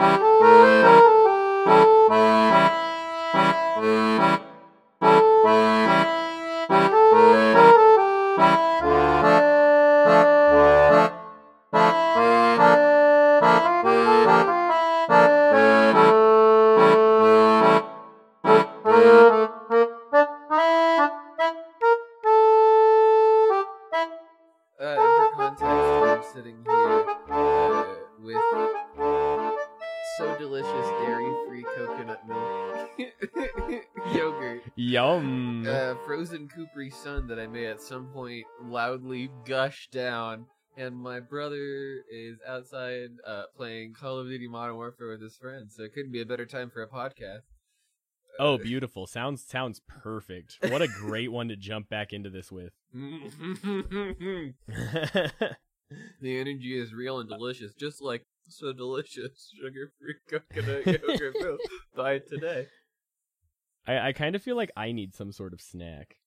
Uh, Capri Sun that I may at some point loudly gush down, and my brother is outside uh, playing Call of Duty Modern Warfare with his friends. So it couldn't be a better time for a podcast. oh, beautiful. Sounds sounds perfect. What a great one to jump back into this with. the energy is real and delicious, just like so delicious sugar-free coconut yogurt milk. Buy it today. I, I kind of feel like I need some sort of snack.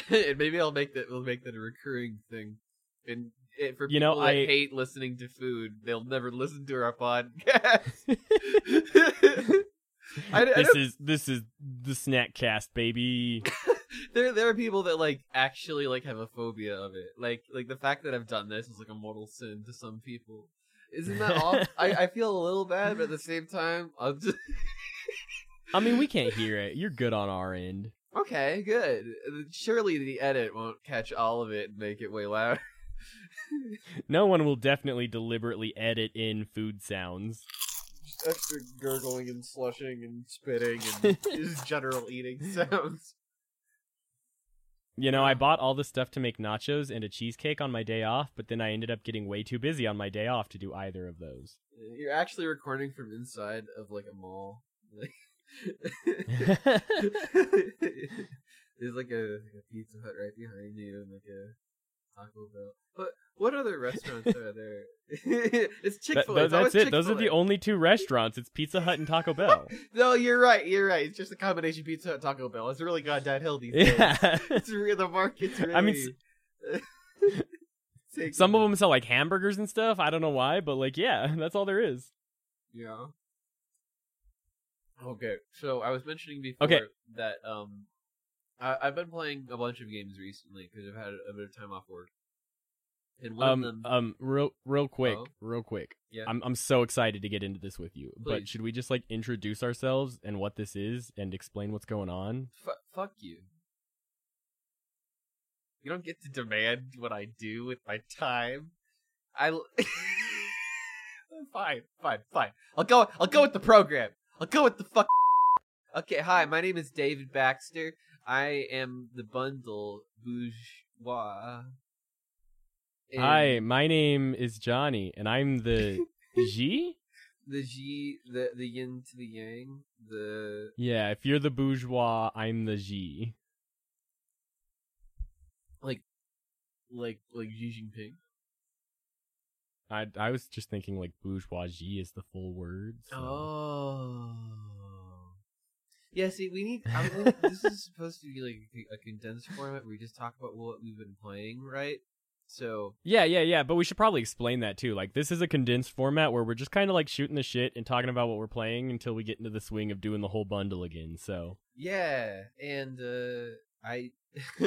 and maybe I'll make that. We'll make that a recurring thing. And it, for You people know, I- hate listening to food, they'll never listen to our podcast. I, I this is this is the snack cast, baby. there, there are people that like actually like have a phobia of it. Like, like the fact that I've done this is like a mortal sin to some people. Isn't that all? I, I feel a little bad, but at the same time, I'm just I mean, we can't hear it. You're good on our end. Okay, good. Surely the edit won't catch all of it and make it way louder. No one will definitely deliberately edit in food sounds. Just extra gurgling and slushing and spitting and just general eating sounds. You know, I bought all the stuff to make nachos and a cheesecake on my day off, but then I ended up getting way too busy on my day off to do either of those. You're actually recording from inside of like a mall. There's like a, like a Pizza Hut right behind you and like a Taco Bell. But what other restaurants are there? it's Chick Fil A. that- that's it. Those are the only two restaurants. It's Pizza Hut and Taco Bell. No, you're right. You're right. It's just a combination Pizza Hut and Taco Bell. It's really gone downhill these days. yeah. It's re- the market's really. I mean, Some of them sell like hamburgers and stuff. I don't know why, but like, yeah, that's all there is. Yeah. Okay, so I was mentioning before Okay. that um, I, I've been playing a bunch of games recently because I've had a bit of time off work. And one Um, of them, um, real, real quick, Oh? real quick. yeah, I'm, I'm so excited to get into this with you. But should we just like introduce ourselves and what this is and explain what's going on? F- fuck you. You don't get to demand what I do with my time. I. fine, fine, fine. I'll go. I'll go with the program. I'll go with the fuck. Okay, hi. My name is David Baxter. I am the bundle bourgeois. And Hi, my name is Johnny, and I'm the G. The G, the the yin to the yang, the Yeah, if you're the bourgeois, I'm the G. like, like like Xi Jinping. I I was just thinking like bourgeoisie is the full word. so- Oh. Yeah, see, we need. I mean, this is supposed to be like a, a condensed format where we just talk about what we've been playing, right? So, Yeah, yeah, yeah. But we should probably explain that too. Like, this is a condensed format where we're just kind of like shooting the shit and talking about what we're playing until we get into the swing of doing the whole bundle again. So, yeah, and uh I,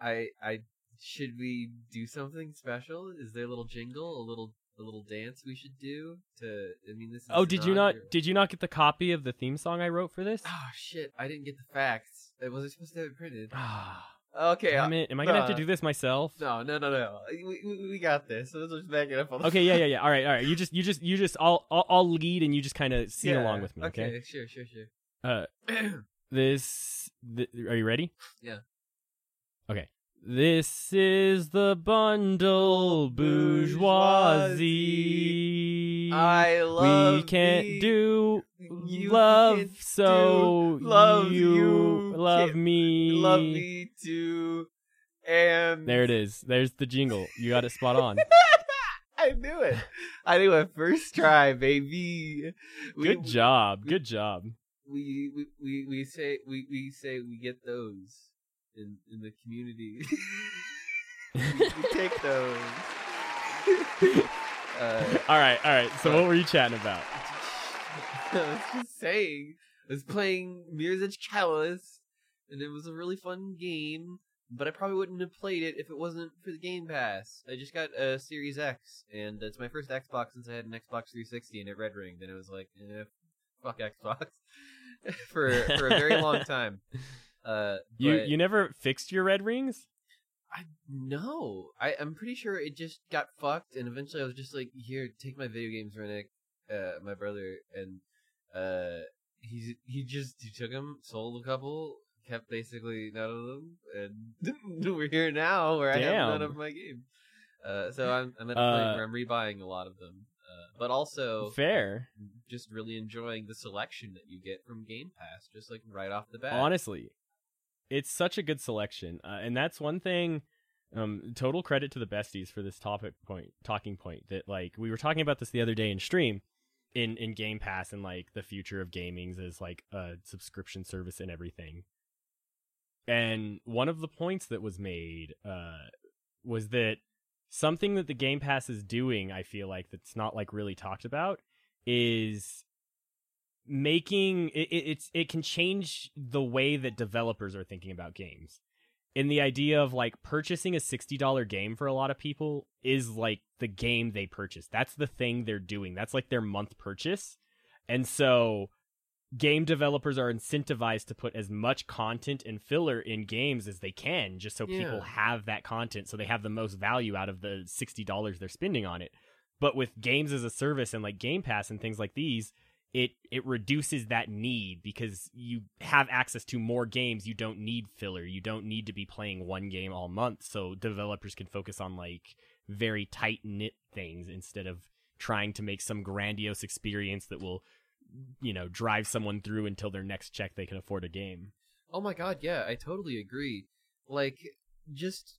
I, I, should we do something special? Is there a little jingle, a little, a little dance we should do to? I mean, this. Is oh, did you not? inaugural- Did you not get the copy of the theme song I wrote for this? Oh shit! I didn't get the fax. Uh, Was I supposed to have it printed? Ah, Okay. damn uh, it! Am I gonna have to uh, do this myself? No, no, no, no. We, we, we got this. Let's just back it up on the Okay, yeah, yeah, yeah. All right, all right. You just, you just, you just. I'll, I'll, I'll lead, and you just kind of sing Yeah, along with me. Okay. sure, sure, sure. Uh, this. Th- are you ready? Yeah. This is the bundle bourgeoisie. I love you. we can't me. do You love, so do love you, you love me. Love me too. And There it is. There's the jingle. You got it spot on. I knew it. I knew it first try, baby. We, Good job. Good job. We, we we we say we, we say we get those in in the community. we take those. Uh, all right, all right. So but- what were you chatting about? I was just saying, I was playing Mirror's Edge Catalyst, and it was a really fun game. But I probably wouldn't have played it if it wasn't for the Game Pass. I just got a Series X, and it's my first Xbox since I had an Xbox 360 and it red ringed, and it was like, eh, fuck Xbox for for a very long time. Uh, You but you never fixed your red rings? I no, I I'm pretty sure it just got fucked, and eventually I was just like, here, take my video games, Renick, uh, my brother, and uh, he he just he took them, sold a couple, kept basically none of them, and we're here now where I have none of my games. Uh, so I'm I'm at a point Uh, where I'm rebuying a lot of them, uh, but also Fair. just really enjoying the selection that you get from Game Pass, just like right off the bat. Honestly, it's such a good selection, uh, and that's one thing. Um, total credit to the besties for this topic point, talking point. That like we were talking about this the other day in stream, in in Game Pass and like the future of gaming's as like a subscription service and everything. And one of the points that was made uh, was that something that the Game Pass is doing, I feel like that's not like really talked about, is making it, it, it's it can change the way that developers are thinking about games. In the idea of like purchasing a $60 game for a lot of people is like the game they purchase. That's the thing they're doing. That's like their month purchase. And so game developers are incentivized to put as much content and filler in games as they can just so people have that content so they have the most value out of the $60 they're spending on it. But with games as a service and like Game Pass and things like these, it it reduces that need because you have access to more games. You don't need filler. You don't need to be playing one game all month. So developers can focus on like very tight knit things instead of trying to make some grandiose experience that will you know drive someone through until their next check they can afford a game. Oh my god, yeah, I totally agree. Like, just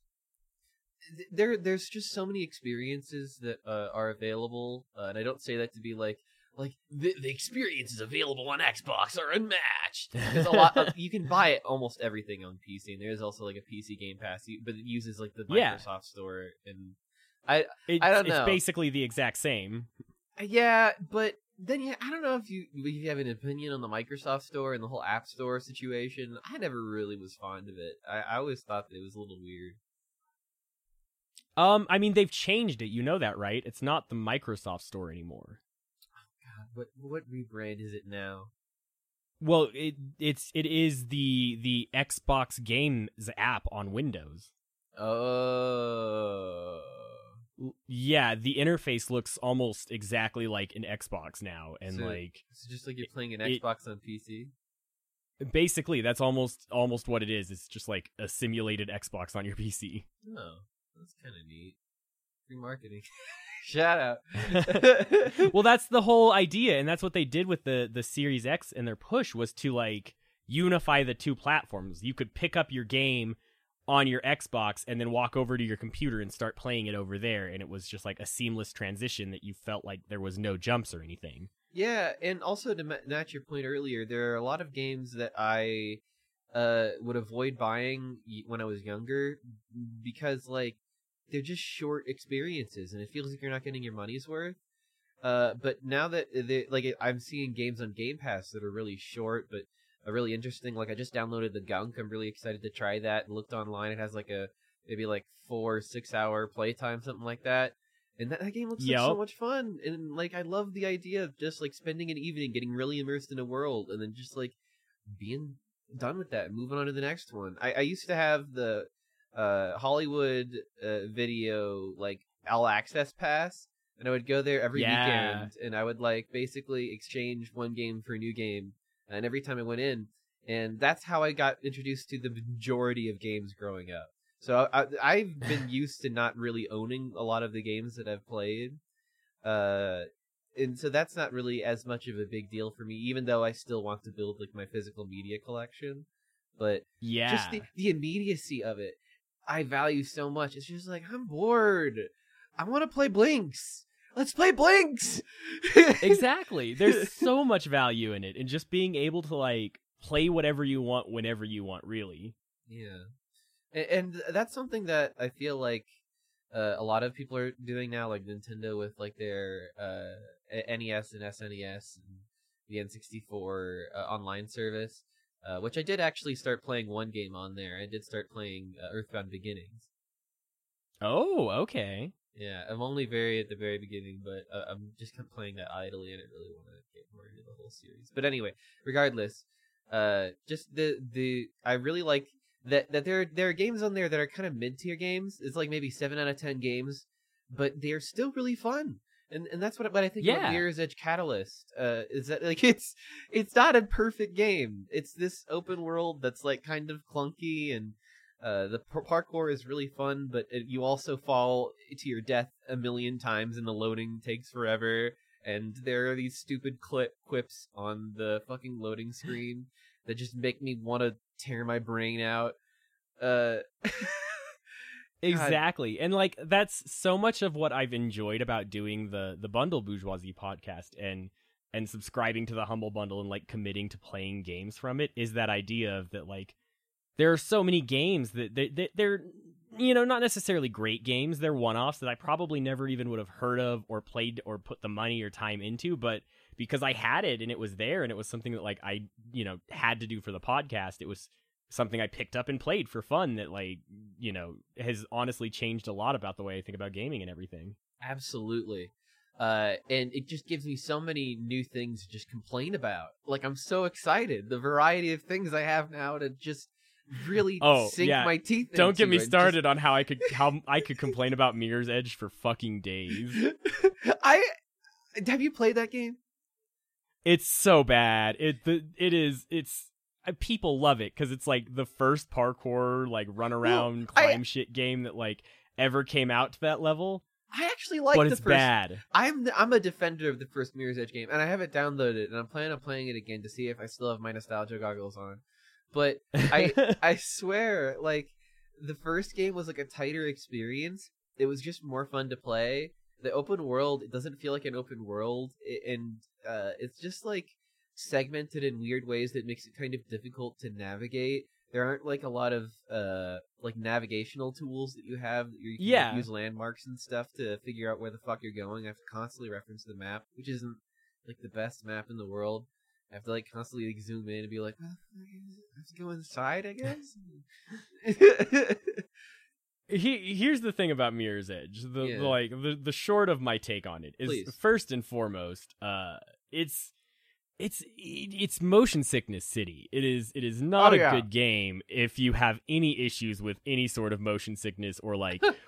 there, there's just so many experiences that uh, are available, uh, and I don't say that to be like, like the the experiences available on Xbox are unmatched. Because a lot, of, you can buy it almost everything on PC, and there's also like a PC Game Pass, but it uses like the Yeah. Microsoft Store, and It's, I don't know. It's basically the exact same. Uh, Yeah, but then yeah, I don't know if you if you have an opinion on the Microsoft Store and the whole App Store situation. I never really was fond of it. I, I always thought that it was a little weird. Um, I mean they've changed it. You know that, right? It's not the Microsoft Store anymore. What what rebrand is it now? Well, it it's it is the the Xbox Games app on Windows. Oh, Yeah, the interface looks almost exactly like an Xbox now, and So- like it's just like you're playing an it- Xbox on PC. basically that's almost almost what it is. It's just like a simulated Xbox on your PC. Oh, that's kind of neat. Free marketing. Shout out. well, that's the whole idea, and that's what they did with the the Series X and their push was to like unify the two platforms. You could pick up your game on your Xbox and then walk over to your computer and start playing it over there, and it was just like a seamless transition that you felt like there was no jumps or anything. Yeah, and also to match your point earlier, there are a lot of games that I uh would avoid buying when I was younger because like they're just short experiences and it feels like you're not getting your money's worth. Uh, but now that they like I'm seeing games on Game Pass that are really short but are really interesting. Like I just downloaded the Gunk. I'm really excited to try that. And looked online. It has like a maybe like four six hour playtime something like that. And that, that game looks like so much fun. And like I love the idea of just like spending an evening getting really immersed in a world and then just like being done with that and moving on to the next one. I, I used to have the uh Hollywood uh, video like all access pass and I would go there every Yeah. weekend and I would like basically exchange one game for a new game and every time I went in and that's how I got introduced to the majority of games growing up. So I, I've been used to not really owning a lot of the games that I've played, uh, and so that's not really as much of a big deal for me. Even though I still want to build like my physical media collection, but Yeah, just the, the immediacy of it, I value so much. It's just like I'm bored. I want to play Blinks. Let's play Blinks. exactly. There's so much value in it, and just being able to like play whatever you want whenever you want. Really, Yeah, and, and that's something that I feel like uh, a lot of people are doing now, like Nintendo with like their uh, NES and SNES and the N64 uh, online service, uh, which I did actually start playing one game on there. I did start playing uh, Earthbound Beginnings. Oh, okay. Yeah, I'm only very at the very beginning, but uh, I'm just kind of playing that idly, and I really want to get more into the whole series. But anyway, regardless, uh, just the the I really like that that there there are games on there that are kind of mid tier games. It's like maybe seven out of ten games, but they're still really fun. And and that's what what I think Yeah. about Mirror's Edge Catalyst. Uh, is that like it's it's not a perfect game. It's this open world that's like kind of clunky and uh, the par- parkour is really fun, but it, you also fall to your death a million times, and the loading takes forever. And there are these stupid clip quips on the fucking loading screen that just make me want to tear my brain out. Uh, Exactly. And like that's so much of what I've enjoyed about doing the the Bundle Bourgeoisie podcast and and subscribing to the Humble Bundle and like committing to playing games from it is that idea of that like there are so many games that they, they, they're you know not necessarily great games they're one-offs that I probably never even would have heard of or played or put the money or time into but because I had it and it was there and it was something that like I you know had to do for the podcast it was something I picked up and played for fun that like you know has honestly changed a lot about the way I think about gaming and everything. Absolutely. Uh, and it just gives me so many new things to just complain about. Like I'm so excited. The variety of things I have now to just really Oh, sink yeah. my teeth Don't get me and just- started on how I could how I could complain about Mirror's Edge for fucking days. I have you played that game? It's so bad. It the it is it's people love it because it's like the first parkour like run around I- climb shit game that like ever came out to that level. I actually like but the it's first. bad. I'm the, I'm a defender of the first Mirror's Edge game, and I have it downloaded, and I'm planning on playing it again to see if I still have my nostalgia goggles on. But I I swear, like the first game was like a tighter experience. It was just more fun to play. The open world, it doesn't feel like an open world, i- and uh, it's just like segmented in weird ways that makes it kind of difficult to navigate. There aren't like a lot of uh like navigational tools that you have. that You can Yeah. use landmarks and stuff to figure out where the fuck you're going. I have to constantly reference the map, which isn't like the best map in the world. I have to like constantly like, zoom in and be like, "Where the fuck is it? I have to go inside, I guess. he, here's the thing about Mirror's Edge. The, Yeah. the, like the the short of my take on it is Please. first and foremost, uh, it's it's it's motion sickness city. It is it is not Oh, a yeah. good game if you have any issues with any sort of motion sickness or like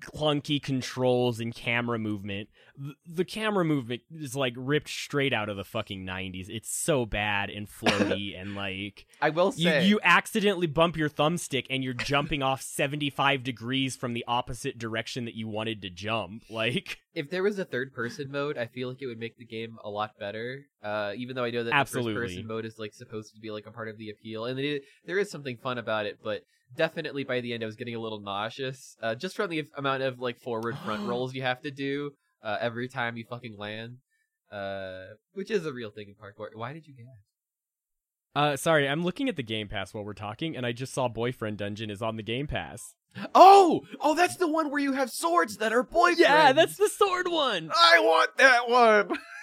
clunky controls and camera movement. The, the camera movement is like ripped straight out of the fucking 90s. It's so bad and floaty and like I will you, say, you accidentally bump your thumbstick and you're jumping off 75 degrees from the opposite direction that you wanted to jump. Like, if there was a third person mode, I feel like it would make the game a lot better. Uh, even though I know that Absolutely. the first person mode is like supposed to be like a part of the appeal, and it, there is something fun about it, but definitely by the end I was getting a little nauseous, uh, just from the amount of like forward front rolls you have to do uh, every time you fucking land, uh, which is a real thing in parkour. Why did you get? uh, sorry, I'm looking at the Game Pass while we're talking, and I just saw Boyfriend Dungeon is on the Game Pass. Oh, oh, that's the one where you have swords that are boyfriends. Yeah, that's the sword one. I want that one.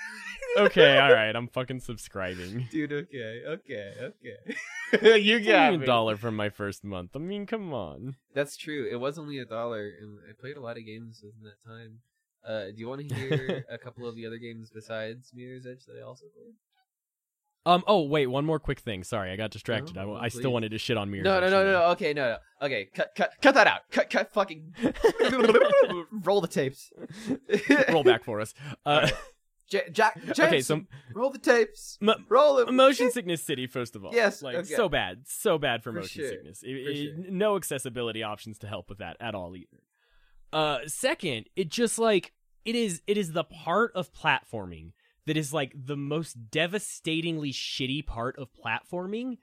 okay, all right, I'm fucking subscribing. Dude, okay, okay, okay. you got me a dollar for my first month. I mean, come on. That's true. It was only a dollar, and I played a lot of games in that time. Uh, do you want to hear a couple of the other games besides Mirror's Edge that I also played? Um. Oh wait, one more quick thing. Sorry, I got distracted. I, No, I still wanted to shit on Mirror's No, no, no, no, no. Okay, no, no. Okay, cut, cut, cut that out. Cut, cut, fucking. roll the tapes. Roll back for us. Uh, J- Jack. okay, so roll the tapes. mo- Roll them. motion sickness city first of all. Yes, like okay. so bad, so bad for, For motion sure, sickness. It- for it- sure. No accessibility options to help with that at all either. Uh, second, it just like it is. It is the part of platforming that is like the most devastatingly shitty part of platforming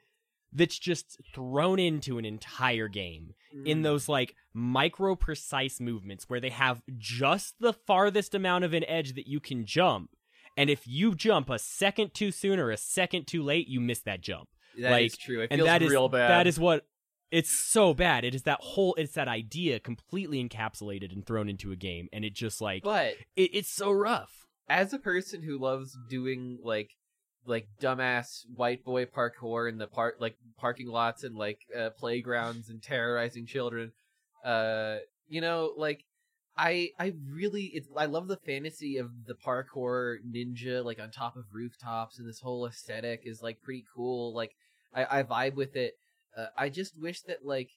that's just thrown into an entire game Mm. in those like micro precise movements where they have just the farthest amount of an edge that you can jump and if you jump a second too soon or a second too late you miss that jump That like, is true. It and feels that is real bad. that is what It's so bad. It is that whole. It's that idea completely encapsulated and thrown into a game, and it just like But it, it's so rough. as a person who loves doing like like dumbass white boy parkour in the park like parking lots and like uh, playgrounds and terrorizing children uh you know like i i really it's i love the fantasy of the parkour ninja like on top of rooftops and this whole aesthetic is like pretty cool like i i vibe with it uh, i just wish that like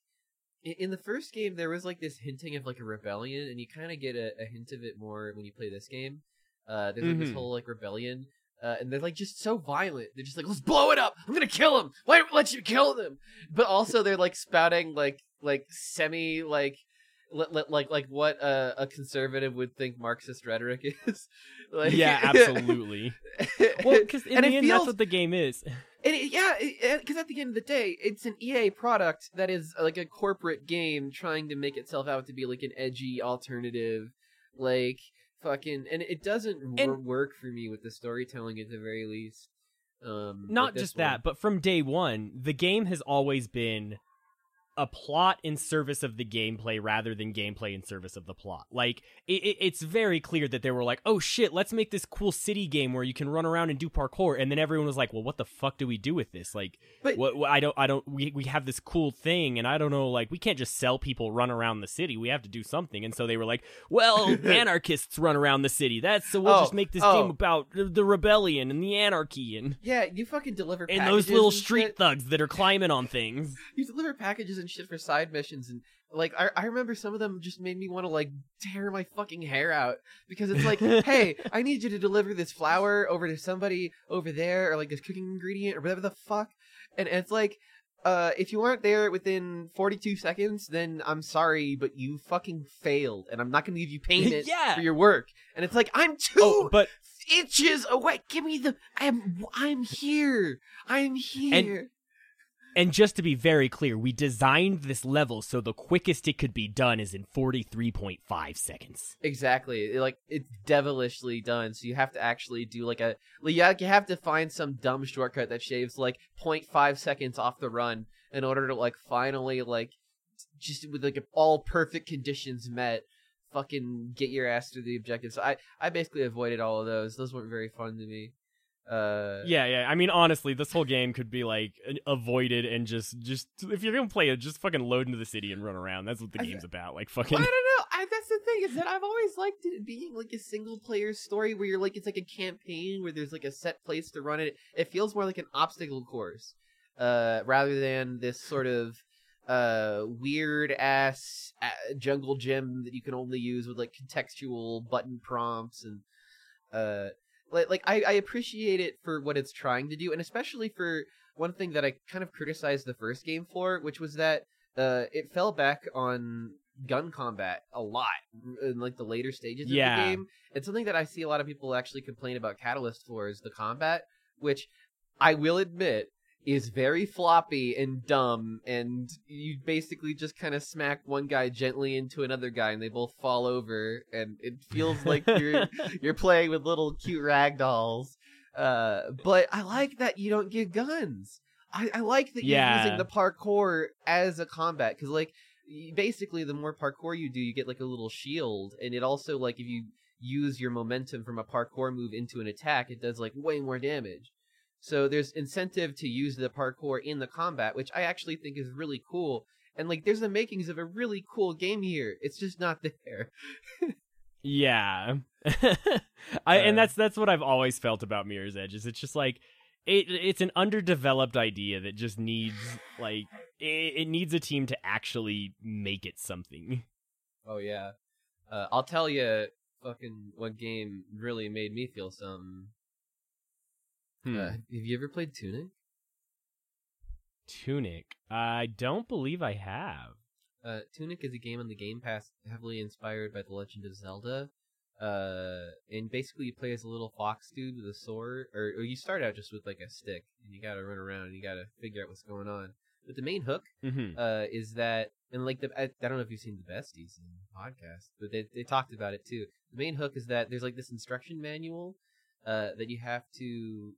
in, in the first game there was like this hinting of like a rebellion and you kind of get a, a hint of it more when you play this game uh, there's like this Mhm. whole like rebellion, uh, and they're like just so violent. They're just like, let's blow it up. I'm gonna kill him. Why don't let you kill them? But also they're like spouting like like semi like li- li- like like what uh, a conservative would think Marxist rhetoric is. like, yeah, absolutely. well, because in and the end, feels that's what the game is. and it, yeah, because at the end of the day, it's an EA product that is like a corporate game trying to make itself out to be like an edgy alternative, like fucking, and it doesn't And- work for me with the storytelling at the very least. Um, Not just one. that, but from day one, the game has always been a plot in service of the gameplay rather than gameplay in service of the plot. Like it, it, it's very clear that they were like, "Oh shit, let's make this cool city game where you can run around and do parkour," and then everyone was like, "Well, what the fuck do we do with this? Like, But- what, what? I don't, I don't. We we have this cool thing, and I don't know. Like, we can't just sell people run around the city. We have to do something." And so they were like, "Well, anarchists run around the city. That's so we'll Oh, just make this oh. game about the, rebellion and the anarchy and." Yeah, you fucking deliver and those little street shit. thugs that are climbing on things. You deliver packages and shit for side missions, and like I, I remember some of them just made me want to like tear my fucking hair out because it's like, hey, I need you to deliver this flour over to somebody over there, or like this cooking ingredient, or whatever the fuck, and, and it's like. Uh, if you aren't there within 42 seconds, then I'm sorry, but you fucking failed, and I'm not gonna give you payment Yeah. for your work. And it's like I'm two Oh, but inches away. Give me the. I'm. I'm here. I'm here. and just to be very clear, we designed this level so the quickest it could be done is in 43.5 seconds. Exactly. Like it's devilishly done. So you have to actually do like a like, you have- you have to find some dumb shortcut that shaves like 0.5 seconds off the run in order to like finally like just with like all perfect conditions met fucking get your ass through the objective. So I I basically avoided all of those. Those weren't very fun to me. Uh Yeah, yeah. I mean, honestly, this whole game could be like avoided and just, just if you're gonna play it, just fucking load into the city and run around. That's what the I- game's about. Like Well, fucking. I don't know. I, that's the thing is that I've always liked it being like a single player story where you're like it's like a campaign where there's like a set place to run it. It feels more like an obstacle course, uh, rather than this sort of uh weird ass uh, jungle gym that you can only use with like contextual button prompts and uh like like I, I appreciate it for what it's trying to do and especially for one thing that I kind of criticized the first game for which was that uh it fell back on gun combat a lot in like the later stages of the game. And something that I see a lot of people actually complain about Catalyst for is the combat which I will admit is very floppy and dumb and you basically just kind of smack one guy gently into another guy and they both fall over and it feels like you're you're playing with little cute rag dolls. Uh but i like that you don't get guns. I, I like that you're using the parkour as a combat because like basically the more parkour you do you get like a little shield and it also like if you use your momentum from a parkour move into an attack it does like way more damage so there's incentive to use the parkour in the combat, which I actually think is really cool. And like, there's the makings of a really cool game here. It's just not there. Yeah, I and Uh, that's that's what I've always felt about Mirror's Edge. Is it's just like it it's an underdeveloped idea that just needs like it, it needs a team to actually make it something. Oh yeah. Uh, I'll tell you, fucking, what game really made me feel some. Hmm. Uh, have you ever played Tunic? Tunic. I don't believe I have. Uh, Tunic is a game on the Game Pass heavily inspired by The Legend of Zelda. Uh, and basically you play as a little fox dude with a sword, or, or you start out just with like a stick, and you gotta run around and you gotta figure out what's going on. But the main hook hmm uh, is that, and like the, I, I don't know if you've seen the besties in the podcast, but they they talked about it too. The main hook is that there's like this instruction manual uh, that you have to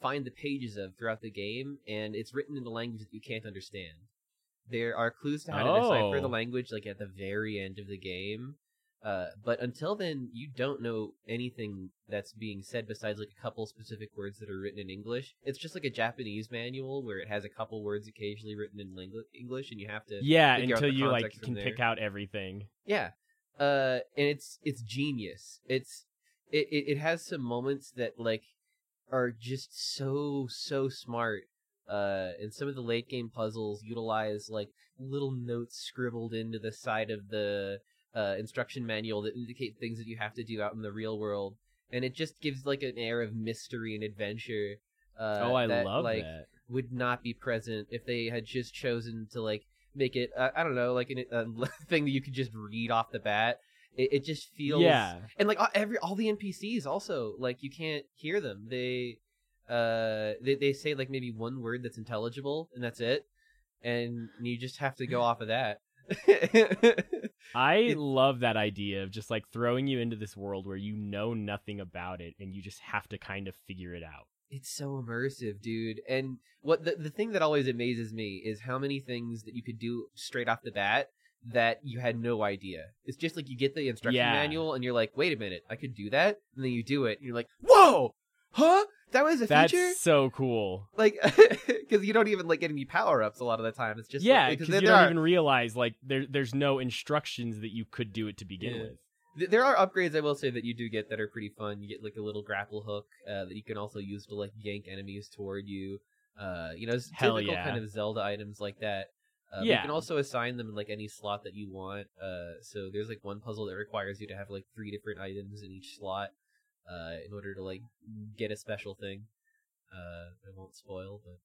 find the pages of throughout the game, and it's written in the language that you can't understand. There are clues to how to decipher the Oh. language like at the very end of the game. Uh, but until then, you don't know anything that's being said besides like a couple specific words that are written in English. It's just like a Japanese manual where it has a couple words occasionally written in ling- English, and you have to Yeah, until you like can pick out everything. Yeah, uh, and it's it's genius. It's it, it it has some moments that like are just so so smart. Uh, and some of the late game puzzles utilize like little notes scribbled into the side of the uh, instruction manual that indicate things that you have to do out in the real world, and it just gives like an air of mystery and adventure. Uh, oh, I that, love like, that. would not be present if they had just chosen to like make it uh, I don't know like an, a thing that you could just read off the bat. It, it just feels Yeah. and like every all the NPCs also like you can't hear them. They uh they they say like maybe one word that's intelligible and that's it, and you just have to go off of that. I It- love that idea of just like throwing you into this world where you know nothing about it and you just have to kind of figure it out. It's so immersive, dude. And what the the thing that always amazes me is how many things that you could do straight off the bat that you had no idea. It's just like you get the instruction Yeah. manual and you're like, "Wait a minute, I could do that." And then you do it and you're like, "Whoa! Huh? That was a That's feature?" so cool. Like cuz you don't even like get any power-ups a lot of the time. It's just yeah, because there, you don't are, even realize like there there's no instructions that you could do it to begin Yeah. with. there are upgrades I will say that you do get that are pretty fun. You get like a little grapple hook uh, that you can also use to like yank enemies toward you. Uh, you know, it's Hell typical yeah. kind of Zelda items like that. Uh, Yeah. You can also assign them in like any slot that you want. Uh, so there's like one puzzle that requires you to have like three different items in each slot, uh, in order to like get a special thing. Uh, I won't spoil, but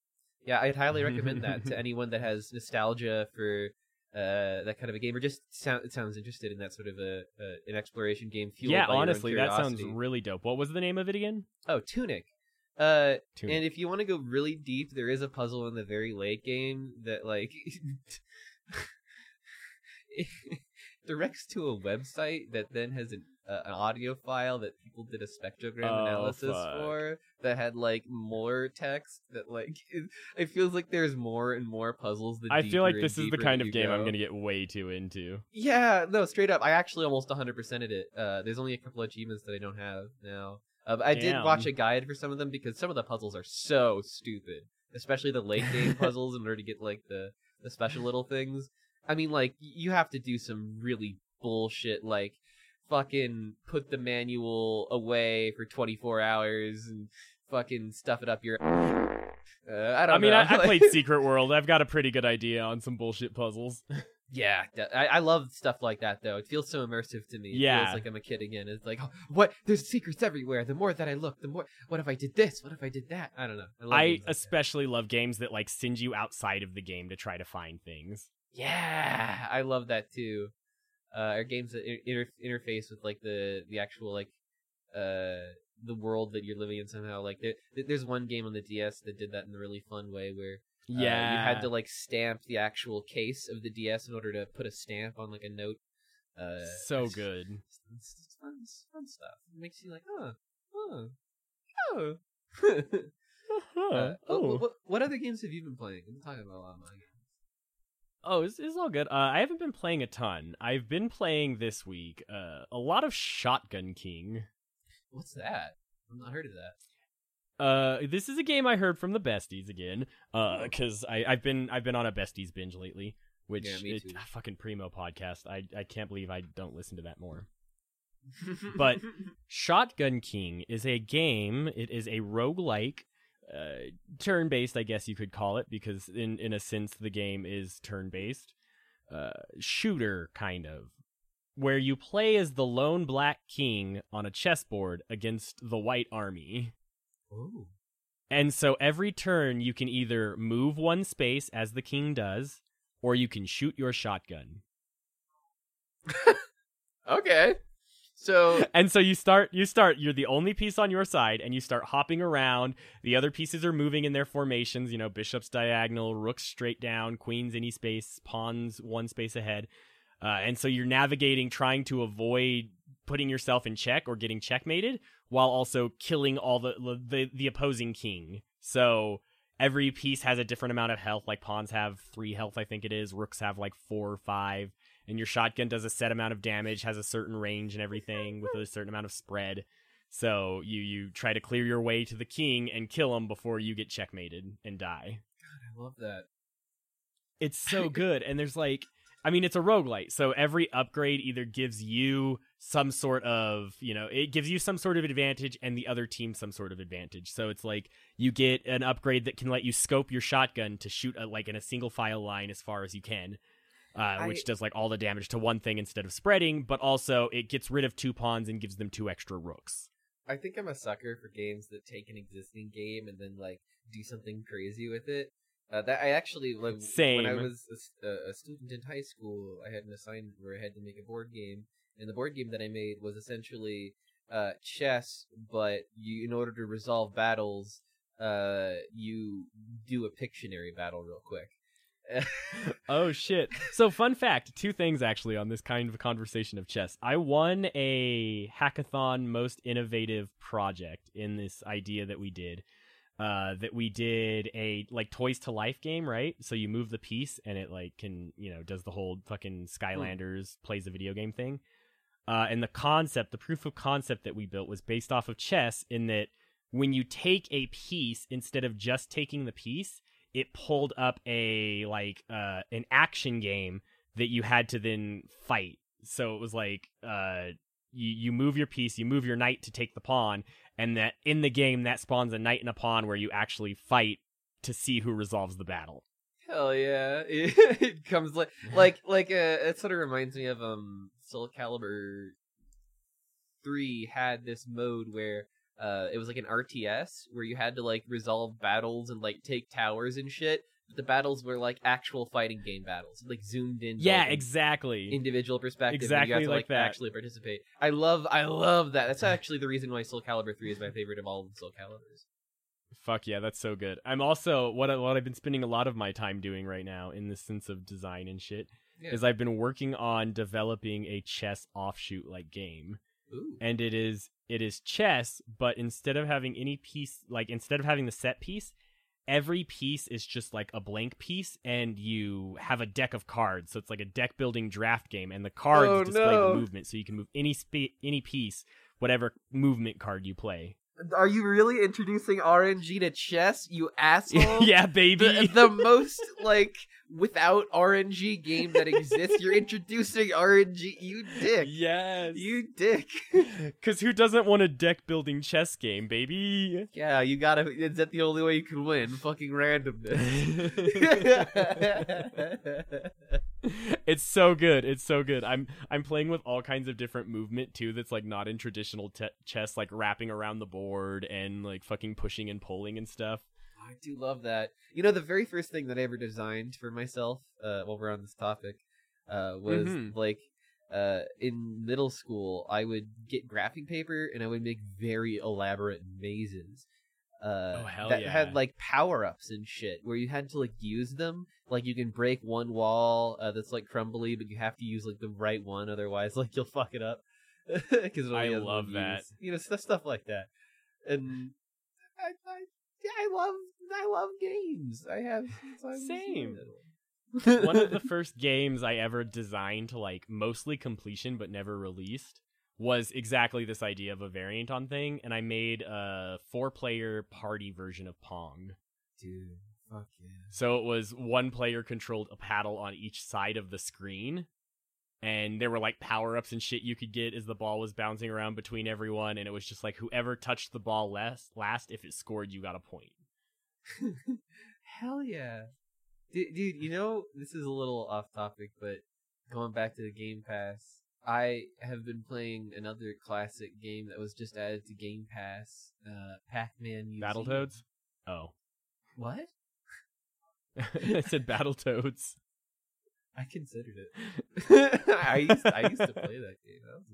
yeah, I'd highly recommend that to anyone that has nostalgia for uh, that kind of a game, or just sound, sounds interested in that sort of a, a an exploration game. Fueled yeah, by your own honestly, that sounds really dope. What was the name of it again? Oh, Tunic. Uh, Tunic. and if you want to go really deep, there is a puzzle in the very late game that like directs to a website that then has an uh, an audio file that people did a spectrogram Oh, analysis fuck. for that had like more text that like it, it feels like there's more and more puzzles. The I feel like this is the kind of game I'm gonna get way too into. Yeah, no, straight up. I actually almost 100%ed it. Uh, there's only a couple of achievements that I don't have now. Uh, I did watch a guide for some of them because some of the puzzles are so stupid, especially the late game puzzles in order to get like the the special little things. I mean, like you have to do some really bullshit, like fucking put the manual away for 24 hours and fucking stuff it up your. Uh, I don't I mean. I, I played Secret World. I've got a pretty good idea on some bullshit puzzles. Yeah, I, I love stuff like that though. It feels so immersive to me. It Yeah. feels like I'm a kid again. It's like, oh, what? There's secrets everywhere. The more that I look, the more. What if I did this? What if I did that? I don't know. I, love I like that. especially love games that like send you outside of the game to try to find things. yeah, I love that too. Uh, or games that inter- interface with like the the actual like uh the world that you're living in somehow. Like there, there's one game on the DS that did that in a really fun way where Uh, Yeah, you had to like stamp the actual case of the DS in order to put a stamp on like a note. Uh, so it's- good. It's, it's, fun, it's fun stuff. It makes you like, huh, huh, oh. uh, oh, what, what other games have you been playing? I'm talking about a lot of my games. Oh, it's, it's all good. Uh, I haven't been playing a ton. I've been playing this week uh, a lot of Shotgun King. What's that? I've not heard of that. Uh, this is a game I heard from the besties again. Uh, because I I've been I've been on a besties binge lately, which Yeah, it- ah, fucking primo podcast. I I can't believe I don't listen to that more. But- Shotgun King is a game. It is a roguelike, uh, turn based, I guess you could call it, because in in a sense the game is turn based, uh, shooter kind of, where you play as the lone black king on a chessboard against the white army. Ooh. And so every turn you can either move one space as the king does, or you can shoot your shotgun. Okay. So And so you start you start you're the only piece on your side and you start hopping around. The other pieces are moving in their formations, you know, bishops diagonal, rooks straight down, queens any space, pawns one space ahead. Uh, and so you're navigating trying to avoid putting yourself in check or getting checkmated while also killing all the the, the opposing king. So every piece has a different amount of health. Like pawns have three health, I think it is. Rooks have like four or five. And your shotgun does a set amount of damage, has a certain range and everything with a certain amount of spread. So you you try to clear your way to the king and kill him before you get checkmated and die. God, I love that. It's so good. and there's like I mean it's a roguelite, so every upgrade either gives you some sort of, you know, it gives you some sort of advantage and the other team some sort of advantage. So it's like you get an upgrade that can let you scope your shotgun to shoot a, like in a single file line as far as you can. Uh, I- which does like all the damage to one thing instead of spreading, but also it gets rid of two pawns and gives them two extra rooks. I think I'm a sucker for games that take an existing game and then like do something crazy with it. Uh, that I actually like Same. when I was a, student in high school, I had an assignment where I had to make a board game, and the board game that I made was essentially uh, chess, but you in order to resolve battles, uh, you do a Pictionary battle real quick. Oh shit. So fun fact, two things actually on this kind of conversation of chess. I won a hackathon most innovative project in this idea that we did. Uh that we did a like toys to life game, right? So you move the piece and it like can, you know, does the whole fucking Skylanders plays a video game thing. Uh and the concept, the proof of concept that we built was based off of chess in that when you take a piece instead of just taking the piece, it pulled up a like uh an action game that you had to then fight. So it was like uh you you move your piece, you move your knight to take the pawn, and that in the game that spawns a knight and a pawn where you actually fight to see who resolves the battle. Hell yeah! It comes like like like uh, it sort of reminds me of um Soul Calibur three had this mode where uh it was like an RTS where you had to like resolve battles and like take towers and shit. The battles were like actual fighting game battles, like zoomed in. Yeah, exactly. Individual perspective. you Exactly have to, like like, that. actually participate. I love, I love that. That's actually the reason why Soul Calibur three is my favorite of all the Soul Calibers. Fuck yeah, that's so good. I'm also what I, what I've been spending a lot of my time doing right now in the sense of design and shit Yeah. is I've been working on developing a chess offshoot like game. Ooh. and it is it is chess but instead of having any piece like instead of having the set piece every piece is just like a blank piece and you have a deck of cards so it's like a deck building draft game and the cards Oh, display no. the movement so you can move any spe- any piece whatever movement card you play Are you really introducing RNG to chess, you asshole? yeah baby the, the most like without RNG game that exists. You're introducing RNG, you dick. yes You dick. because who doesn't want a deck building chess game baby yeah, you gotta. Is that the only way you can win? Fucking randomness. it's so good. It's so good. I'm I'm playing with all kinds of different movement too. That's like not in traditional te- chess, like wrapping around the board and like fucking pushing and pulling and stuff. I do love that. You know, the very first thing that I ever designed for myself, uh, while we're on this topic, uh, was Mhm. like, uh, in middle school, I would get graphing paper and I would make very elaborate mazes. Uh, Oh, hell that yeah. had like power ups and shit where you had to like use them. Like you can break one wall uh, that's like crumbly, but you have to use like the right one, otherwise like you'll fuck it up. Because I love that. You know, stuff stuff like that. And I, I yeah, I love I love games. I have since I was Same. One of the first games I ever designed to like mostly completion but never released was exactly this idea of a variant on thing, and I made a four player party version of Pong. dude, fuck yeah. So it was one player controlled a paddle on each side of the screen. And there were like power ups and shit you could get as the ball was bouncing around between everyone. And it was just like whoever touched the ball last, last if it scored, you got a point. Hell yeah, dude, dude. You know this is a little off topic, but going back to the Game Pass, I have been playing another classic game that was just added to Game Pass, uh, Pac-Man Museum. Battletoads? Oh. What? I said Battletoads. I considered it. I used I used to play that game. That was,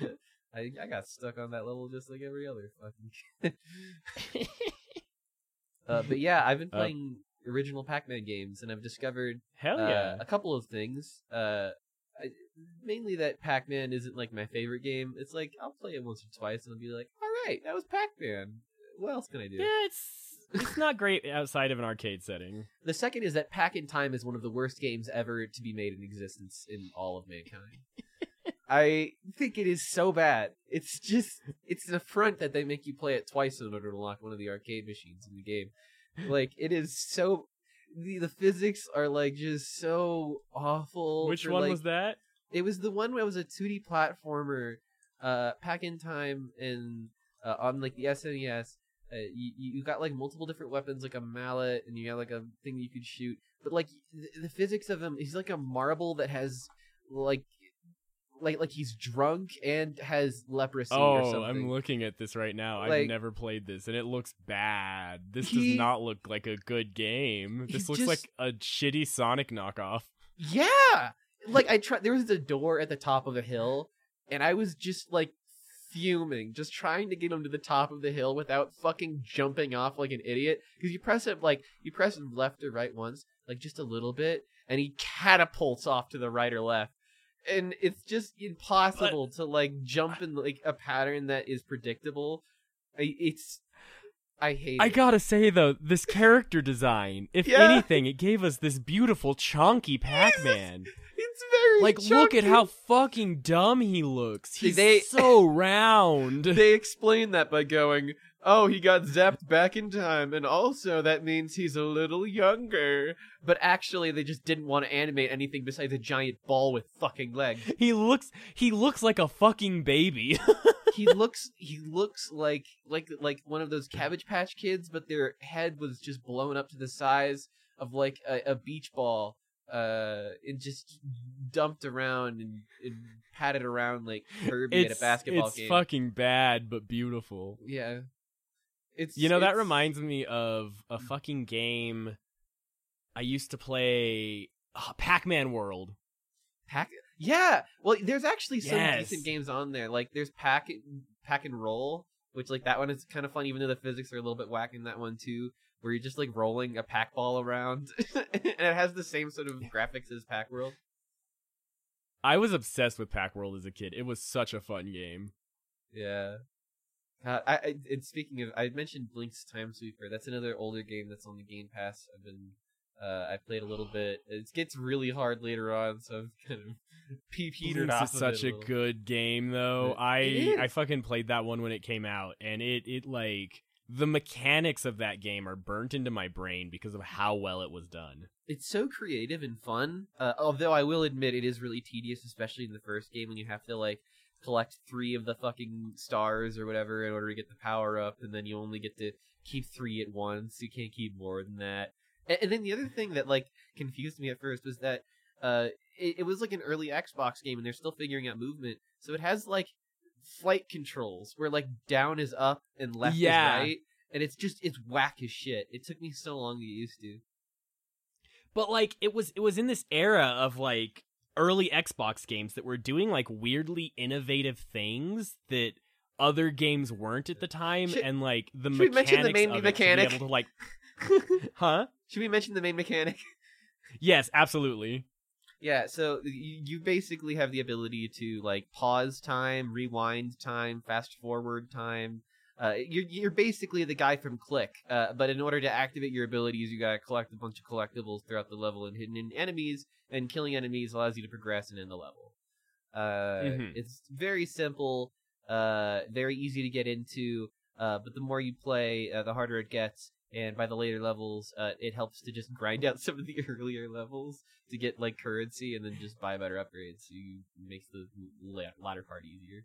that was. I I got stuck on that level just like every other fucking kid. Uh, but yeah, I've been Uh, playing original Pac-Man games, and I've discovered Hell uh, a couple of things. Uh, I, mainly that Pac-Man isn't like my favorite game. It's like I'll play it once or twice, and I'll be like, "All right, that was Pac-Man. What else can I do?" Yeah, it's it's not great outside of an arcade setting. The second is that Pac-In-Time is one of the worst games ever to be made in existence in all of mankind. I think it is so bad. It's just it's an affront that they make you play it twice in order to unlock one of the arcade machines in the game. Like it is so the the physics are like just so awful. Which for, one like- was that? It was the one where it was a 2D platformer, uh, Pac-In-Time, and uh, on like the SNES. Uh, you you got like multiple different weapons, like a mallet, and you got like a thing you could shoot. But like the, the physics of him, he's like a marble that has like like like he's drunk and has leprosy or Oh, something. I'm looking at this right now. I've never played this, and it looks bad. This He- does not look like a good game. This looks just- like a shitty Sonic knockoff. Yeah, like I tried. There was a door at the top of a hill, and I was just like fuming, just trying to get him to the top of the hill without fucking jumping off like an idiot. Because you press it like you press him left or right once, like just a little bit, and he catapults off to the right or left. And it's just impossible to like jump in like a pattern that is predictable. I, it's I hate I it. gotta say though, this character design, if Yeah. anything, it gave us this beautiful chunky Pac-Man. It's very like, look at how fucking dumb he looks. He's They- so round. they explain that by going, "Oh, he got zapped back in time, and also that means he's a little younger." But actually, they just didn't want to animate anything besides a giant ball with fucking legs. he looks he looks like a fucking baby. he looks he looks like like like one of those Cabbage Patch Kids, but their head was just blown up to the size of like a, a beach ball. Uh, and just dumped around and, and patted around like Kirby at a basketball it's game. It's fucking bad but beautiful. yeah, it's You know that reminds me of a fucking game I used to play uh, Pac-Man World. Pack. Yeah. Well, there's actually some Yes. decent games on there. Like there's Pack Pack and Roll, which like that one is kind of fun, even though the physics are a little bit whack in that one too. Where you're just like rolling a pack ball around, and it has the same sort of graphics as Pac World. I was obsessed with Pac World as a kid. It was such a fun game. Yeah. Uh, I, I and speaking of, I mentioned Blinx Time Sweeper. That's another older game that's on the Game Pass. I've been, uh, I played a little bit. It gets really hard later on, so I've kind of petered Blinx off. is such a good game though. It I is. I fucking played that one when it came out and it it like the mechanics of that game are burnt into my brain because of how well it was done. it's so creative and fun. Uh, although I will admit it is really tedious, especially in the first game when you have to like collect three of the fucking stars or whatever in order to get the power up, and then you only get to keep three at once. You can't keep more than that. And, and then the other thing that like confused me at first was that uh, it, it was like an early Xbox game, and they're still figuring out movement, so it has like flight controls where like down is up and left Yeah. is right. And it's just it's whack as shit. It took me so long to get used to. But like it was it was in this era of like early Xbox games that were doing like weirdly innovative things that other games weren't at the time Should- and like the should we mention the main of it to be mechanic? able to like huh? Should we mention the main mechanic? Yes, absolutely. Yeah, so you, basically have the ability to like pause time, rewind time, fast forward time. Uh, you're you're basically the guy from Click, uh, but in order to activate your abilities, you gotta collect a bunch of collectibles throughout the level and hidden in enemies. And killing enemies allows you to progress and end the level. Uh, Mhm. It's very simple, uh, very easy to get into. Uh, but the more you play, uh, the harder it gets. And by the later levels, uh, it helps to just grind out some of the earlier levels to get like currency and then just buy better upgrades. So you makes the latter part easier.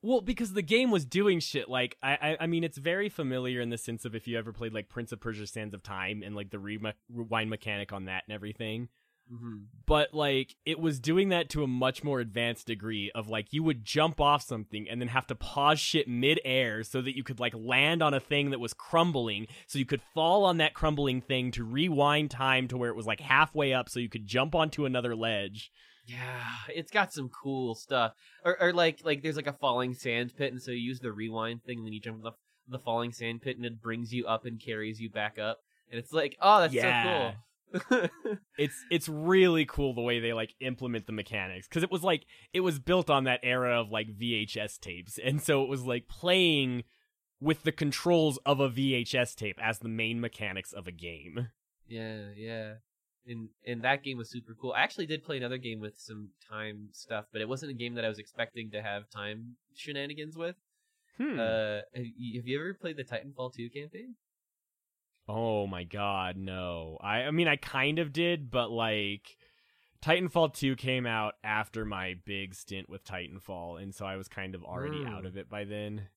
Well, because the game was doing shit like I, I I mean it's very familiar in the sense of if you ever played like Prince of Persia: Sands of Time and like the re- rewind mechanic on that and everything. Mm-hmm. But like it was doing that to a much more advanced degree of like you would jump off something and then have to pause shit mid-air so that you could like land on a thing that was crumbling so you could fall on that crumbling thing to rewind time to where it was like halfway up so you could jump onto another ledge. Yeah, it's got some cool stuff. Or, or like like there's like a falling sand pit, and so you use the rewind thing, and then you jump the the falling sand pit, and it brings you up and carries you back up. And it's like, oh, that's Yeah. so cool. it's it's really cool the way they like implement the mechanics because it was like it was built on that era of like VHS tapes, and so it was like playing with the controls of a VHS tape as the main mechanics of a game. Yeah, yeah. And and that game was super cool. I actually did play another game with some time stuff, but it wasn't a game that I was expecting to have time shenanigans with. Hmm. Uh, have you, have you ever played the Titanfall 2 campaign? Oh my god, no. I I mean I kind of did, but like Titanfall 2 came out after my big stint with Titanfall, and so I was kind of already Mm. out of it by then.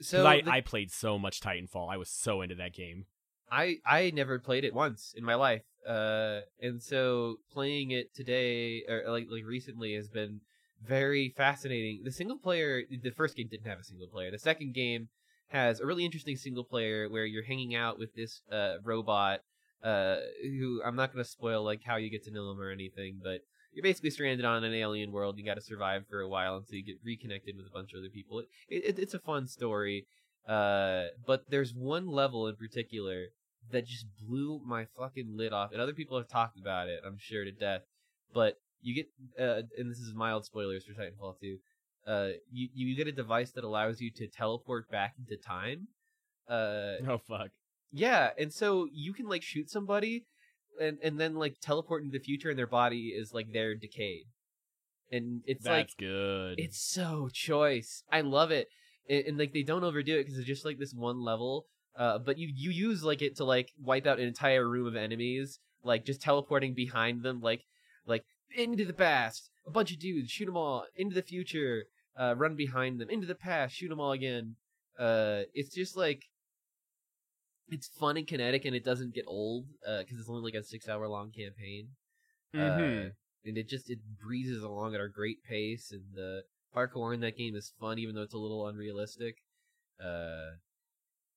So I, the- I played so much Titanfall. I was so into that game. I I never played it once in my life. Uh, and so playing it today or like like recently has been very fascinating. The single player, the first game didn't have a single player. The second game has a really interesting single player where you're hanging out with this uh robot uh who I'm not going to spoil like how you get to know him or anything, but you're basically stranded on an alien world. You got to survive for a while until you get reconnected with a bunch of other people. It, it, it's a fun story. Uh, but there's one level in particular that just blew my fucking lid off. And other people have talked about it, I'm sure, to death. But you get, uh, and this is mild spoilers for Titanfall 2. Uh, you you get a device that allows you to teleport back into time. Uh, Oh fuck. yeah, and so you can like shoot somebody, and and then like teleport into the future, and their body is like they're decayed, and it's like That's good. it's so choice. I love it, and, and like they don't overdo it because it's just like this one level. Uh, but you you use like it to like wipe out an entire room of enemies, like just teleporting behind them, like like into the past, a bunch of dudes, shoot them all, into the future, uh, run behind them, into the past, shoot them all again. Uh, it's just like it's fun and kinetic, and it doesn't get old because it's only like a six hour long campaign. Uh, and it just it breezes along at a great pace and the parkour in that game is fun even though it's a little unrealistic. Uh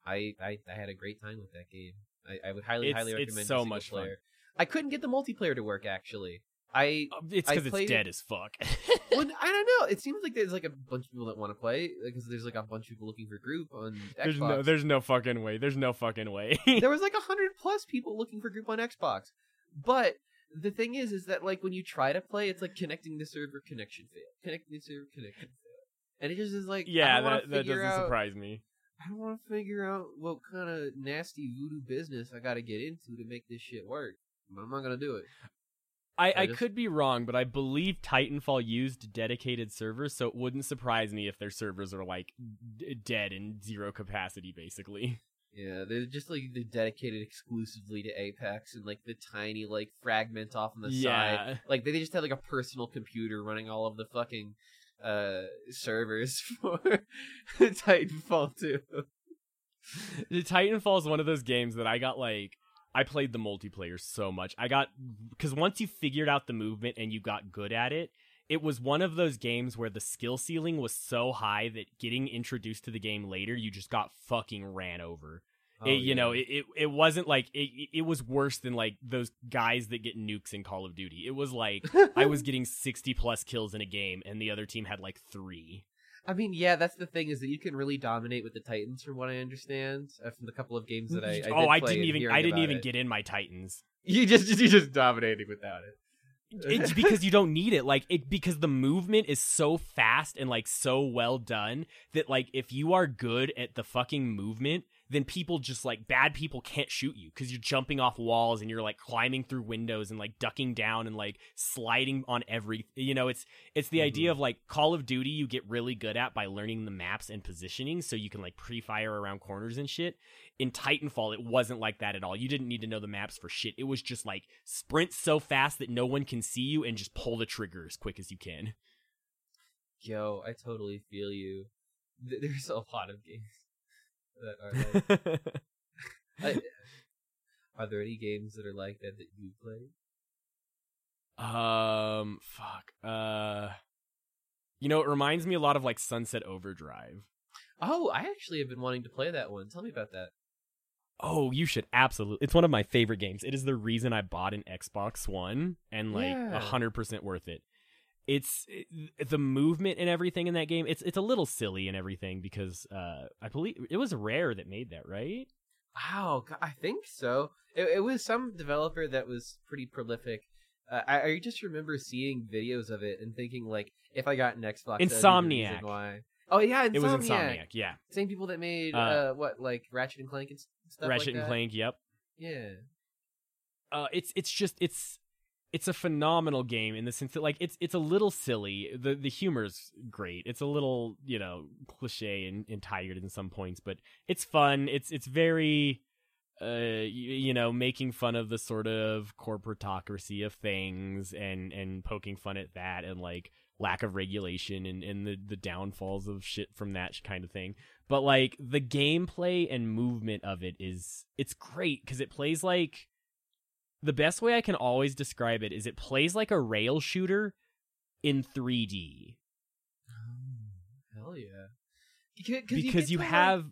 i i, I had a great time with that game. I, I would highly It's- highly it's recommend so the single much fun. i couldn't get the multiplayer to work actually i Uh, it's because it's dead as fuck. well, i don't know it seems like there's like a bunch of people that want to play because there's like a bunch of people looking for group on Xbox. there's no there's no fucking way. There's no fucking way. there was like a hundred plus people looking for group on Xbox. But the thing is, is that like when you try to play, it's like connecting the server connection fail, connecting the server connection fail, and it just is like I yeah, don't that, that doesn't out, surprise me. I don't want to figure out what kind of nasty voodoo business I got to get into to make this shit work. I'm not gonna do it. I, I I just- could be wrong, but I believe Titanfall used dedicated servers, so it wouldn't surprise me if their servers are like d- dead and zero capacity, basically. Yeah, they're just like they're dedicated exclusively to Apex and like the tiny like fragment off on the side. Like they just had like a personal computer running all of the fucking uh servers for Titanfall 2. the Titanfall is one of those games that I got like. I played the multiplayer so much. I got because once you figured out the movement and you got good at it, it was one of those games where the skill ceiling was so high that getting introduced to the game later, you just got fucking ran over. Oh, it, you know, it, it it wasn't like it, it- was worse than like those guys that get nukes in Call of Duty. It was like I was getting 60 plus kills in a game and the other team had like 3. I mean, yeah, that's the thing is that you can really dominate with the Titans, from what I understand, uh, from the couple of games that I, I oh, I didn't even I didn't even it. get in my Titans. You just you just dominating without it. it's because you don't need it like it because the movement is so fast and like so well done that like if you are good at the fucking movement then people just like bad people can't shoot you because you're jumping off walls and you're like climbing through windows and like ducking down and like sliding on every you know it's it's the idea Mhm. of like call of duty you get really good at by learning the maps and positioning so you can like pre-fire around corners and shit in titanfall it wasn't like that at all you didn't need to know the maps for shit it was just like sprint so fast that no one can see you and just pull the trigger as quick as you can Yo, I totally feel you. There's a lot of games that are like. I, are there any games that are like that that you play? um fuck uh you know it reminds me a lot of like sunset overdrive Oh, I actually have been wanting to play that one. Tell me about that. Oh, you should absolutely. It's one of my favorite games. It is the reason I bought an Xbox One and like a Yeah. 100% worth it. It's it, the movement and everything in that game. It's it's a little silly and everything because uh I believe it was Rare that made that, right? Wow, I think so. It, it was some developer that was pretty prolific. Uh, I, I just remember seeing videos of it and thinking like, if I got an Xbox, that'd be the reason Insomniac. Why? Oh yeah, Insomniac. It was Insomniac. Yeah, Same people that made uh, Uh, what like Ratchet and Clank and stuff Ratchet like and. Clank. Yep. Yeah. uh, it's it's just it's it's a phenomenal game in the sense that like it's it's a little silly. the The humor's great. It's a little you know cliche and, and tired in some points, but it's fun. It's it's very uh you, you know making fun of the sort of corporatocracy of things and and poking fun at that and like lack of regulation and and the the downfalls of shit from that kind of thing but like the gameplay and movement of it is it's great because it plays like the best way I can always describe it is it plays like a rail shooter in 3D Oh, Hell yeah. Because, because you, have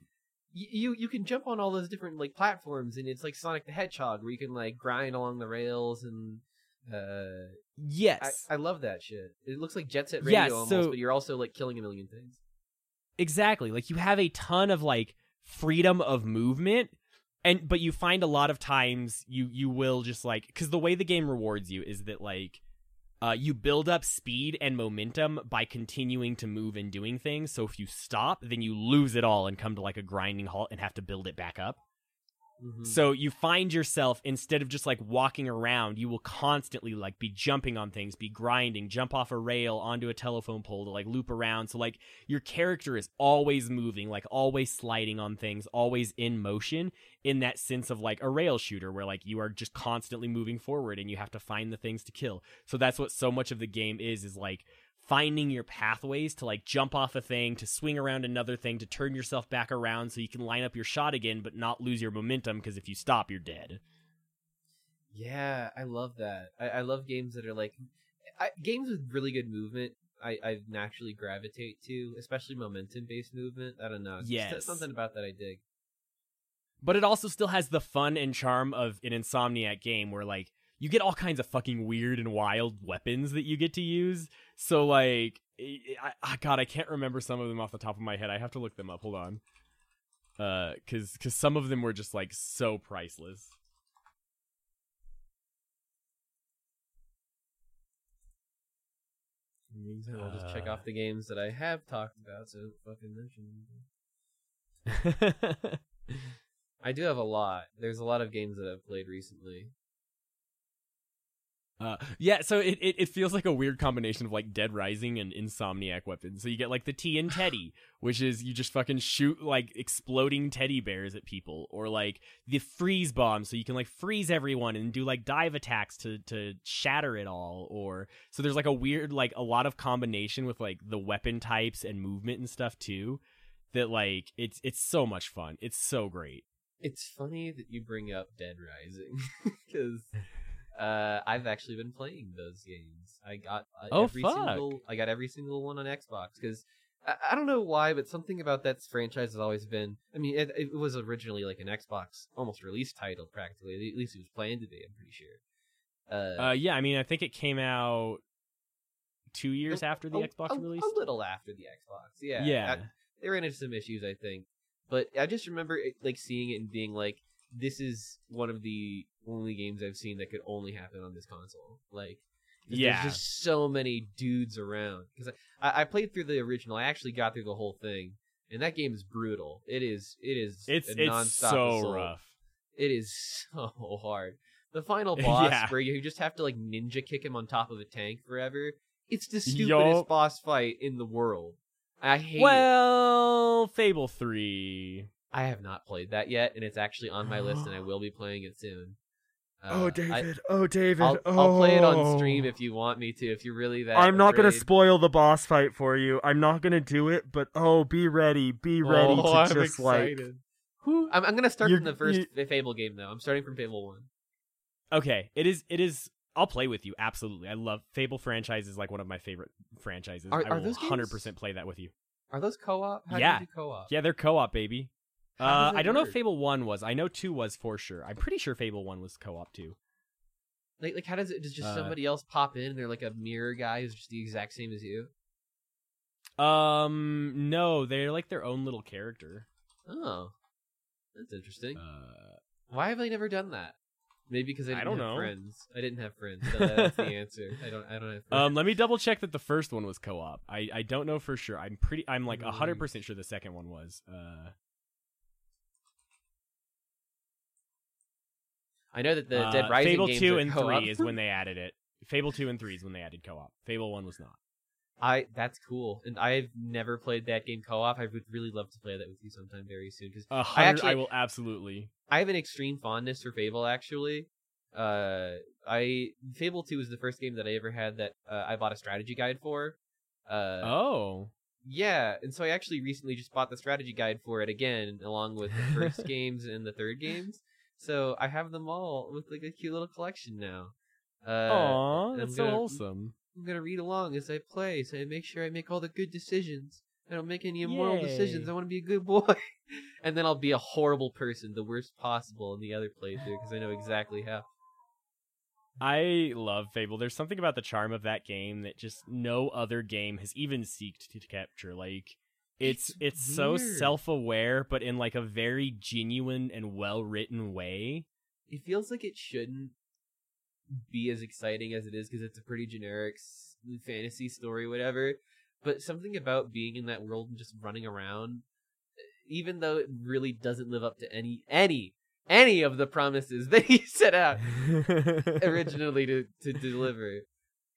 you you can jump on all those different like platforms and it's like Sonic the Hedgehog where you can like grind along the rails and uh yes I, I love that shit. It looks like Jet Set Radio Yeah, almost, so- but you're also like killing a million things. exactly like you have a ton of like freedom of movement and but you find a lot of times you you will just like because the way the game rewards you is that like uh, you build up speed and momentum by continuing to move and doing things. So if you stop then you lose it all and come to like a grinding halt and have to build it back up Mhm. So you find yourself instead of just like walking around, you will constantly like be jumping on things, be grinding, jump off a rail onto a telephone pole to like loop around. So like your character is always moving, like always sliding on things, always in motion in that sense of like a rail shooter where like you are just constantly moving forward and you have to find the things to kill. So that's what so much of the game is is like finding your pathways to like jump off a thing, to swing around another thing, to turn yourself back around so you can line up your shot again but not lose your momentum because if you stop, you're dead. Yeah, I love that. I, I love games that are like I, games with really good movement. I, I naturally gravitate to, especially momentum based movement. I don't know. It's Yes. something about that I dig. But it also still has the fun and charm of an Insomniac game where like you get all kinds of fucking weird and wild weapons that you get to use. So like, I, I, God, I can't remember some of them off the top of my head. I have to look them up. Hold on. Uh, cause, cause some of them were just like so priceless. In the meantime, I'll just check Uh. off the games that I have talked about. So fucking mention. I do have a lot. There's a lot of games that I've played recently. Uh, yeah, so it, it, it feels like a weird combination of like Dead Rising and Insomniac weapons. So you get like the TNTeddy, which is you just fucking shoot like exploding teddy bears at people, or like the freeze bomb, so you can like freeze everyone and do like dive attacks to to shatter it all. Or so there's like a weird like a lot of combination with like the weapon types and movement and stuff too. That like it's it's so much fun. It's so great. It's funny that you bring up Dead Rising because uh, I've actually been playing those games. I got uh, Oh, every fuck. single I got every single one on Xbox because I, I don't know why, but something about that franchise has always been. I mean, it, it was originally like an Xbox almost release title, practically. At least it was planned to be. I'm pretty sure. Uh, Uh, yeah, I mean, I think it came out two years a- after the a- Xbox a, release. A little after the Xbox, yeah. Yeah. I- they ran into some issues, I think. But I just remember it, like seeing it and being like, "This is one of the only games I've seen that could only happen on this console." Like, Yeah. there's just so many dudes around. Because I, I, played through the original. I actually got through the whole thing, and that game is brutal. It is. It is. It's a it's nonstop so assault. rough. It is so hard. The final boss, Yeah. where you just have to like ninja kick him on top of a tank forever. It's the stupidest Yup. boss fight in the world. I hate it. Well, Fable three. I have not played that yet, and it's actually on my list, and I will be playing it soon. Uh, oh, I- David. oh, David. I'll, I'll play it on Oh. stream if you want me to. If you're really that. I'm not gonna spoil the boss fight for you. I'm not gonna do it, but oh, be ready. Be ready oh, to I'm just like. excited. I'm, I'm gonna start You- from the first you- Fable game though. I'm starting from Fable one. Okay, it is. It is. I'll play with you. Absolutely, I love Fable franchise. Is like one of my favorite franchises. Are- I will hundred percent play that with you. Are those co-op? How Yeah. do you do co-op? Yeah, they're co-op, baby. How Uh, I don't know if? Fable one was. I know two was for sure. I'm pretty sure Fable one was co-op too. Like, like how does it? Does just Uh, somebody else pop in? and They're like a mirror guy who's just the exact same as you. Um, no, they're like their own little character. Oh, that's interesting. Uh, Why have I never done that? Maybe because I I didn't don't have know. friends. I didn't have friends. So that's the answer. I don't. I don't have friends. Um, let me double check that the first one was co-op. I, I don't know for sure. I'm pretty. I'm like Nice. hundred percent sure the second one was. Uh, I know that the uh, Dead Rising Fable games two are and co-op. three is when they added it. Fable two and three is when they added co-op. Fable one was not. I that's cool, and I've never played that game co-op. I would really love to play that with you sometime very soon because A hundred. I, will absolutely. I have an extreme fondness for Fable. Actually, uh, I Fable Two was the first game that I ever had that uh, I bought a strategy guide for. Uh, Oh, yeah, and so I actually recently just bought the strategy guide for it again, along with the first games and the third games. So I have them all with like a cute little collection now. Uh, Aw, that's so gonna- wholesome. I'm gonna read along as I play, so I make sure I make all the good decisions. I don't make any immoral Yay. decisions. I want to be a good boy, and then I'll be a horrible person, the worst possible in the other playthrough, because I know exactly how. I love Fable. There's something about the charm of that game that just no other game has even seeked to capture. Like it's It's it's, so self-aware but in like a very genuine and well-written way. It feels like it shouldn't be as exciting as it is because it's a pretty generic fantasy story, whatever. But something about being in that world and just running around, even though it really doesn't live up to any any any of the promises that he set out originally to, to deliver.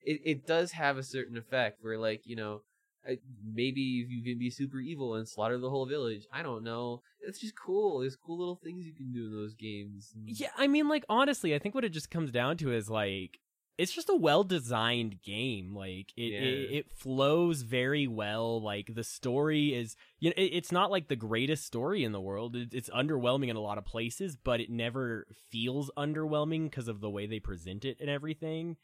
It it does have a certain effect where like you know I- maybe you can be super evil and slaughter the whole village. I don't know. It's just cool. There's cool little things you can do in those games. Yeah, I mean, like honestly, I think what it just comes down to is like it's just a well-designed game. Like it, Yeah. it, it flows very well. Like the story is, you know, it, it's not like the greatest story in the world. It, it's underwhelming in a lot of places, but it never feels underwhelming because of the way they present it and everything.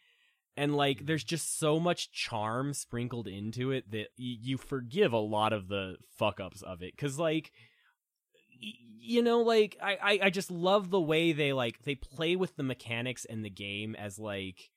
And like, there's just so much charm sprinkled into it that y- you forgive a lot of the fuck ups of it. Cause like, y- you know, like I, I, I just love the way they like they play with the mechanics and the game as like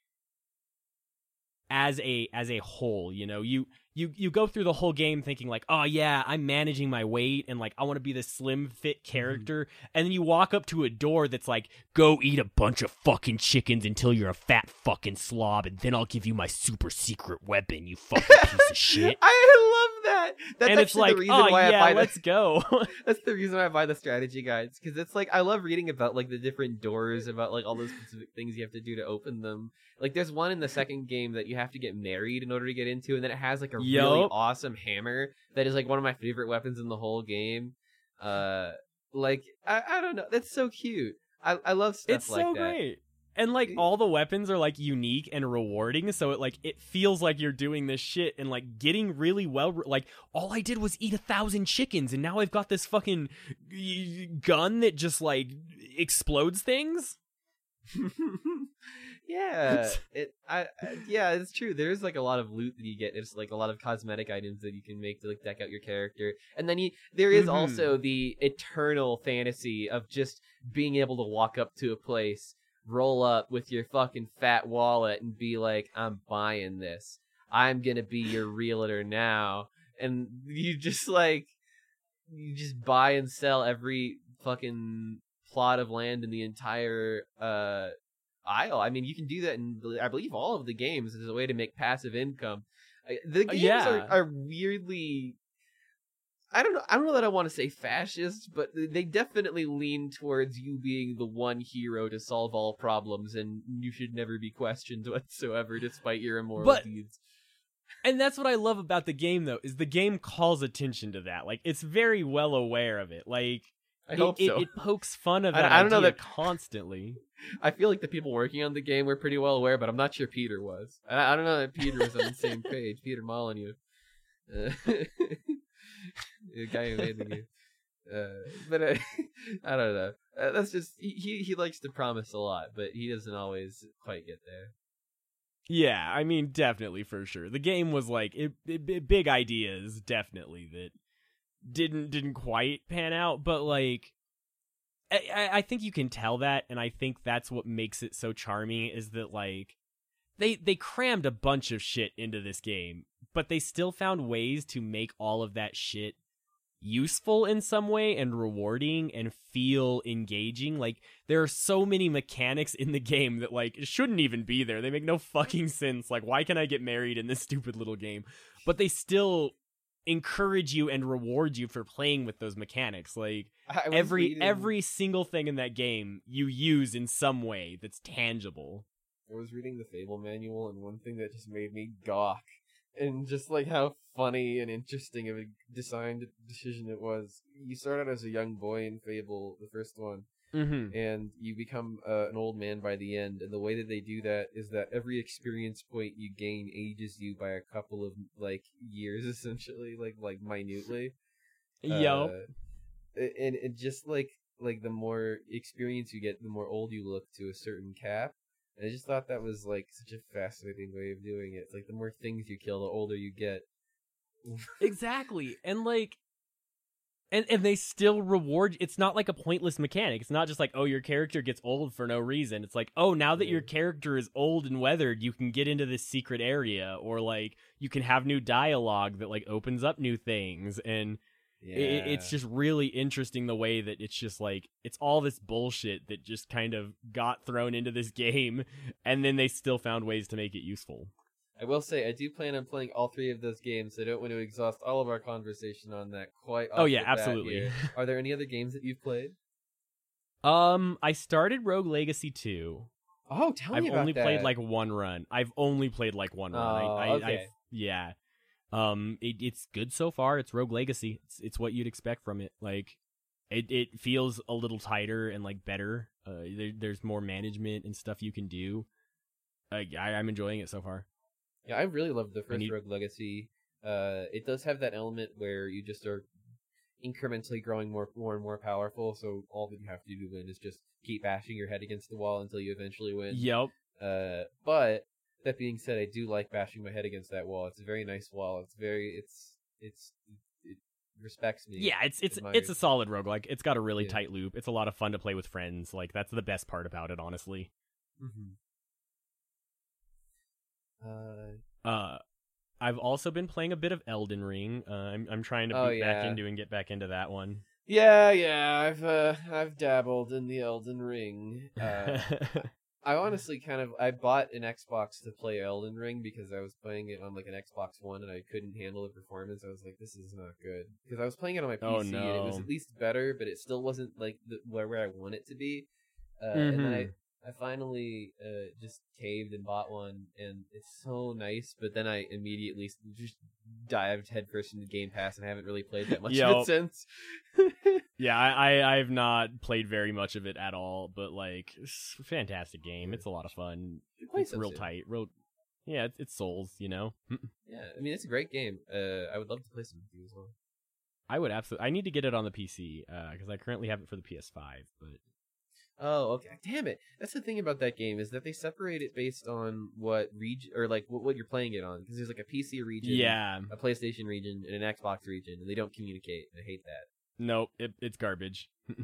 as a as a whole. You know, you you you go through the whole game thinking like, oh yeah, I'm managing my weight and like I want to be this slim fit mm-hmm. character, and then you walk up to a door that's like, go eat a bunch of fucking chickens until you're a fat fucking slob, and then I'll give you my super secret weapon. You fucking piece of shit. I love that. That's and it's actually like, the reason oh why yeah, I buy the let's go. That's the reason why I buy the strategy guides because it's like I love reading about like the different doors, about like all those specific things you have to do to open them. Like there's one in the second game that you have to get married in order to get into, and then it has like a really awesome hammer that is like one of my favorite weapons in the whole game. Uh, like I, I don't know, that's so cute. I I love stuff it's like so that. great and like all the weapons are like unique and rewarding so it like it feels like you're doing this shit and like getting really well like all i did was eat a thousand chickens and now i've got this fucking gun that just like explodes things yeah, it. I, I yeah, it's true. There's like a lot of loot that you get. It's like a lot of cosmetic items that you can make to like deck out your character, and then you there is Mhm. also the eternal fantasy of just being able to walk up to a place, roll up with your fucking fat wallet, and be like, "I'm buying this. I'm gonna be your realtor now," and you just like you just buy and sell every fucking plot of land in the entire uh isle. I mean, you can do that in I believe all of the games as a way to make passive income. The Uh, games yeah. are, are weirdly. I don't know. I don't know that I want to say fascist, but they definitely lean towards you being the one hero to solve all problems, and you should never be questioned whatsoever, despite your immoral But- deeds. and that's what i love about the game though is the game calls attention to that like it's very well aware of it like I it, hope it, so. it pokes fun of I- that I don't know that- constantly I feel like the people working on the game were pretty well aware, but I'm not sure Peter was. I, I don't know that Peter was on the same page. Peter Molyneux, uh, guy who made the game. Uh, but uh, I don't know. Uh, that's just he, he likes to promise a lot, but he doesn't always quite get there. Yeah, I mean, definitely for sure. The game was like it, it, it- big ideas, definitely that didn't didn't quite pan out, but like I, I- I think you can tell that, and I think that's what makes it so charming is that like they they crammed a bunch of shit into this game, but they still found ways to make all of that shit useful in some way and rewarding and feel engaging. Like there are so many mechanics in the game that like shouldn't even be there. They make no fucking sense. Like why can I get married in this stupid little game? But they still encourage you and reward you for playing with those mechanics. Like every reading- every single thing in that game you use in some way that's tangible. I was reading the Fable manual, and one thing that just made me gawk, and just like how funny and interesting of a designed decision it was. You start out as a young boy in Fable, the first one, Mm-hmm. and you become uh, an old man by the end. And the way that they do that is that every experience point you gain ages you by a couple of like years, essentially, like like minutely. Yep. Uh, and and just like like the more experience you get, the more old you look to a certain cap. And I just thought that was like such a fascinating way of doing it. It's like the more things you kill, the older you get. Exactly. And like and and they still reward it's not like a pointless mechanic. It's not just like, oh, your character gets old for no reason. It's like, oh, now that your character is old and weathered, you can get into this secret area or like you can have new dialogue that like opens up new things and Yeah, it, it's just really interesting the way that it's just like it's all this bullshit that just kind of got thrown into this game and then they still found ways to make it useful. I will say I do plan on playing all three of those games. I don't want to exhaust all of our conversation on that quite. Oh yeah, absolutely. Are there any other games that you've played? um I started Rogue Legacy 2. Oh, tell me I've about only played like one run. I've only played like one run. I, Oh, I, okay. I've- yeah. Um, it, it's good so far. It's Rogue Legacy. It's it's what you'd expect from it. Like, it it feels a little tighter and like better. Uh, there, there's more management and stuff you can do. Uh, I, I'm enjoying it so far. Yeah, I really love the first need- Rogue Legacy. Uh, it does have that element where you just are incrementally growing more, more and more powerful. So all that you have to do to win is just keep bashing your head against the wall until you eventually win. Yep. Uh, but that being said, I do like bashing my head against that wall. It's a very nice wall. It's very, it's, it's, it respects me. Yeah, it's it's it's a solid roguelike. It's got a really Yeah. tight loop. It's a lot of fun to play with friends. Like that's the best part about it, honestly. hmm Uh, Uh, I've also been playing a bit of Elden Ring. Uh, I'm I'm trying to Oh, beat back into and get back into that one. yeah, yeah, I've uh, I've dabbled in the Elden Ring. Uh, I honestly kind of I bought an Xbox to play Elden Ring because I was playing it on like an Xbox One and I couldn't handle the performance. I was like, this is not good because I was playing it on my PC Oh, and it was at least better, but it still wasn't like the, where where I want it to be. Uh, And then I Mhm. I finally uh, just caved and bought one, and it's so nice. But then I immediately just dived headfirst into Game Pass and I haven't really played that much of it since. yeah, I, I I've not played very much of it at all, but like, it's a fantastic game. It's a lot of fun. It's real soon. tight. Real. Yeah, it's, it's Souls. You know. Yeah, I mean it's a great game. Uh, I would love to play some with you as well. I would absolutely. I need to get it on the PC because I currently have it for the PS5. But Oh, okay. Damn it. That's the thing about that game is that they separate it based on what region or like what, what you're playing it on because there's like a PC region, yeah, a PlayStation region, and an Xbox region, and they don't communicate. I hate that. nope, it, it's garbage.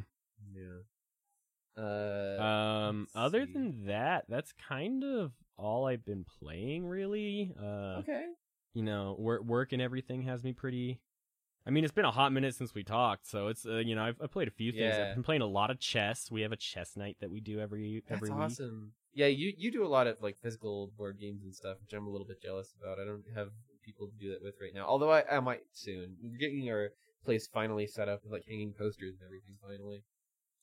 Yeah. Uh. Um, other see. than that, that's kind of all I've been playing, really. Uh, okay. you know, work work and everything has me pretty. I mean, it's been a hot minute since we talked, so it's uh, you know I've, I've played a few things. Yeah. I've been playing a lot of chess. We have a chess night that we do every That's every week. That's awesome. Yeah, you you do a lot of like physical board games and stuff, which I'm a little bit jealous about. I don't have people to do that with right now. Although I, I might soon. We're getting our place finally set up with like hanging posters and everything finally.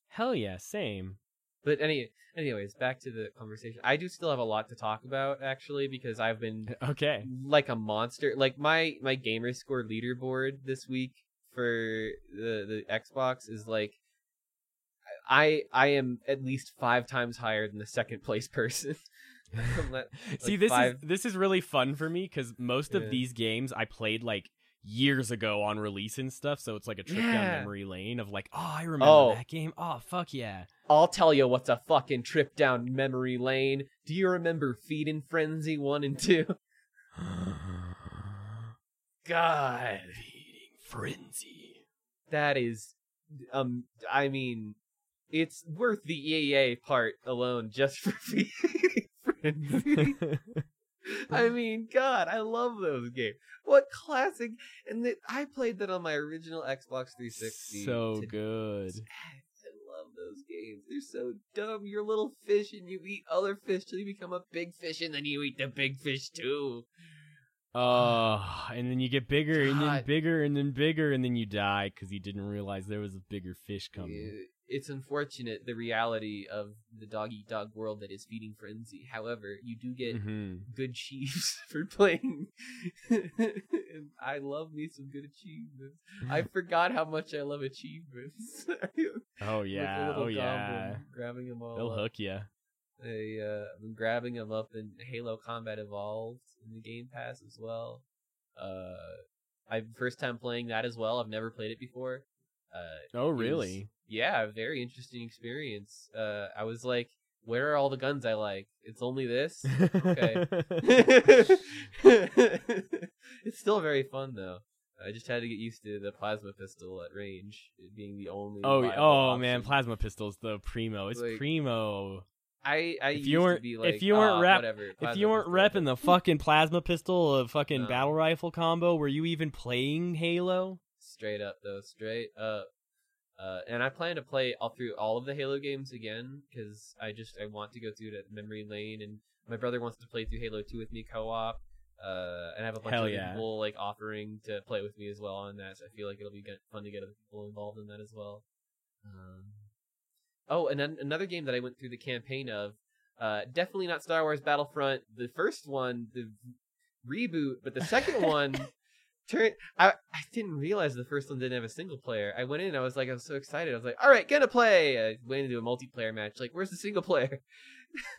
Hell yeah, same. But any, anyways, back to the conversation. I do still have a lot to talk about actually because I've been Okay. like a monster. Like my my gamer score leaderboard this week for the the Xbox is like I I am at least five times higher than the second place person. I'm See, this five- is this is really fun for me because most Yeah. of these games I played like years ago on release and stuff, so it's like a trip Yeah. down memory lane of like, oh, I remember Oh. that game. Oh, fuck yeah. I'll tell you what's a fucking trip down memory lane. Do you remember Feeding Frenzy one and two? God, Feeding frenzy. that is, um, I mean, it's worth the EAA part alone just for Feeding Frenzy. I mean, God, I love those games. What classic! And the, I played that on my original Xbox 360. So to- good. Those games. They're so dumb. You're a little fish and you eat other fish till you become a big fish and then you eat the big fish too. Oh, and then you get bigger and then bigger and then bigger and then you die because you didn't realize there was a bigger fish coming. It's unfortunate the reality of the dog eat dog world that is feeding frenzy. However, you do get hmm good cheese for playing. and I love me some good achievements. I forgot how much I love achievements. Oh yeah, oh yeah. grabbing them all. They'll up. hook you. They uh, I'm grabbing them up in Halo Combat Evolved in the Game Pass as well. Uh, I first time playing that as well. I've never played it before. Uh, Oh it was- really? yeah, very interesting experience. Uh, I was like, where are all the guns I like? It's only this. Okay. it's still very fun though. I just had to get used to the plasma pistol at range being the only. oh oh man, plasma pistols the primo. It's Like, primo. I I if you weren't- be if you weren't "Ah, rep- whatever, If you weren't pistol," repping the fucking plasma pistol, a fucking No. battle rifle combo, were you even playing Halo? Straight up though, straight up. Uh, and I plan to play all through all of the Halo games again because I just I want to go through that memory lane, and my brother wants to play through Halo Two with me co-op. Uh, and I have a bunch Hell of yeah. people like offering to play with me as well on that. So I feel like it'll be good, fun to get other people involved in that as well. Um, oh, and then another game that I went through the campaign of, uh, definitely not Star Wars Battlefront. The first one, the reboot, but the second one. Turn, I, I didn't realize the first one didn't have a single player. I went in, and I was like, I was so excited. I was like, all right, gonna play. I went into a multiplayer match. Like, where's the single player?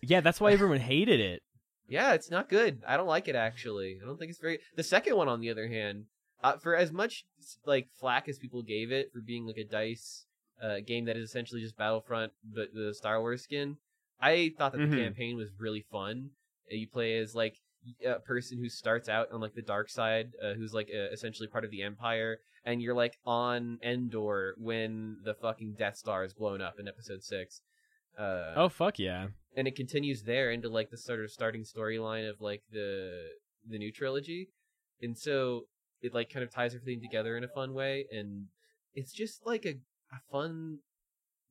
Yeah, that's why everyone hated it. Yeah, it's not good. I don't like it actually. I don't think it's very. The second one, on the other hand, uh, for as much like flack as people gave it for being like a DICE uh, game that is essentially just Battlefront, but the Star Wars skin, I thought that the Mhm. campaign was really fun. Uh, You play as like a person who starts out on like the dark side, uh, who's like uh, essentially part of the Empire, and you're like on Endor when the fucking Death Star is blown up in Episode Six. Uh, Oh fuck yeah. and it continues there into like the sort of starting storyline of like the the new trilogy and so it like kind of ties everything together in a fun way and it's just like a, a fun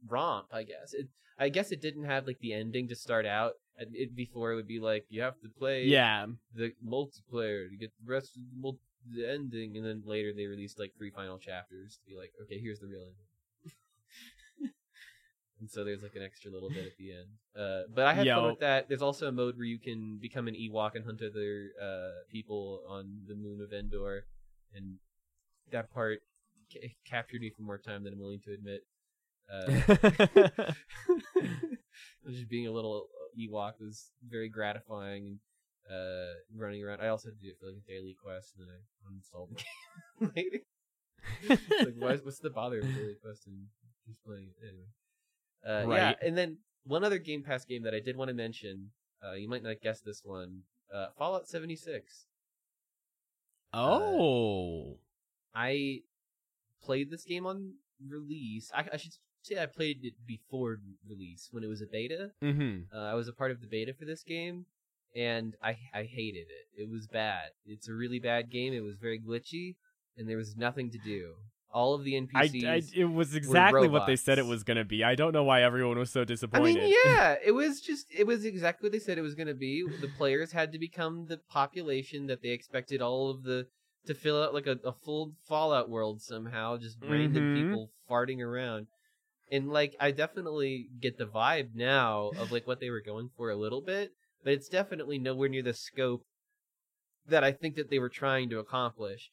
romp i guess. It i guess it didn't have like the ending to start out And it before it would be like you have to play Yeah. the multiplayer to get the rest of the, mul- the ending and then later they released like three final chapters to be like okay here's the real ending. And so there's like an extra little bit at the end. Uh, but i had fun Yo. with that. There's also a mode where you can become an ewok and hunt other uh, people on the moon of endor and that part ca- captured me for more time than i'm willing to admit uh, just being a little Ewok was very gratifying and uh, running around. I also had to do it for like a daily quest, and then I uninstalled the game later. Like, why, what's the bother of daily quest and just playing it anyway? Uh, Yeah, and then one other Game Pass game that I did want to mention. Uh, you might not guess this one. Uh, Fallout 76. oh. I played this game on release. I, I should say I played it before release when it was a beta. Mm-hmm. Uh, I was a part of the beta for this game, and I I hated it. It was bad. It's a really bad game. It was very glitchy, and there was nothing to do. All of the NPCs. I, it was exactly what they said it was gonna be. I don't know why everyone was so disappointed. I mean, yeah, it was just it was exactly what they said it was going to be. The players had to become the population that they expected all of the to fill out like a, a full Fallout world somehow, just random Mhm. people farting around. And like I definitely get the vibe now of like what they were going for a little bit, but it's definitely nowhere near the scope that I think that they were trying to accomplish.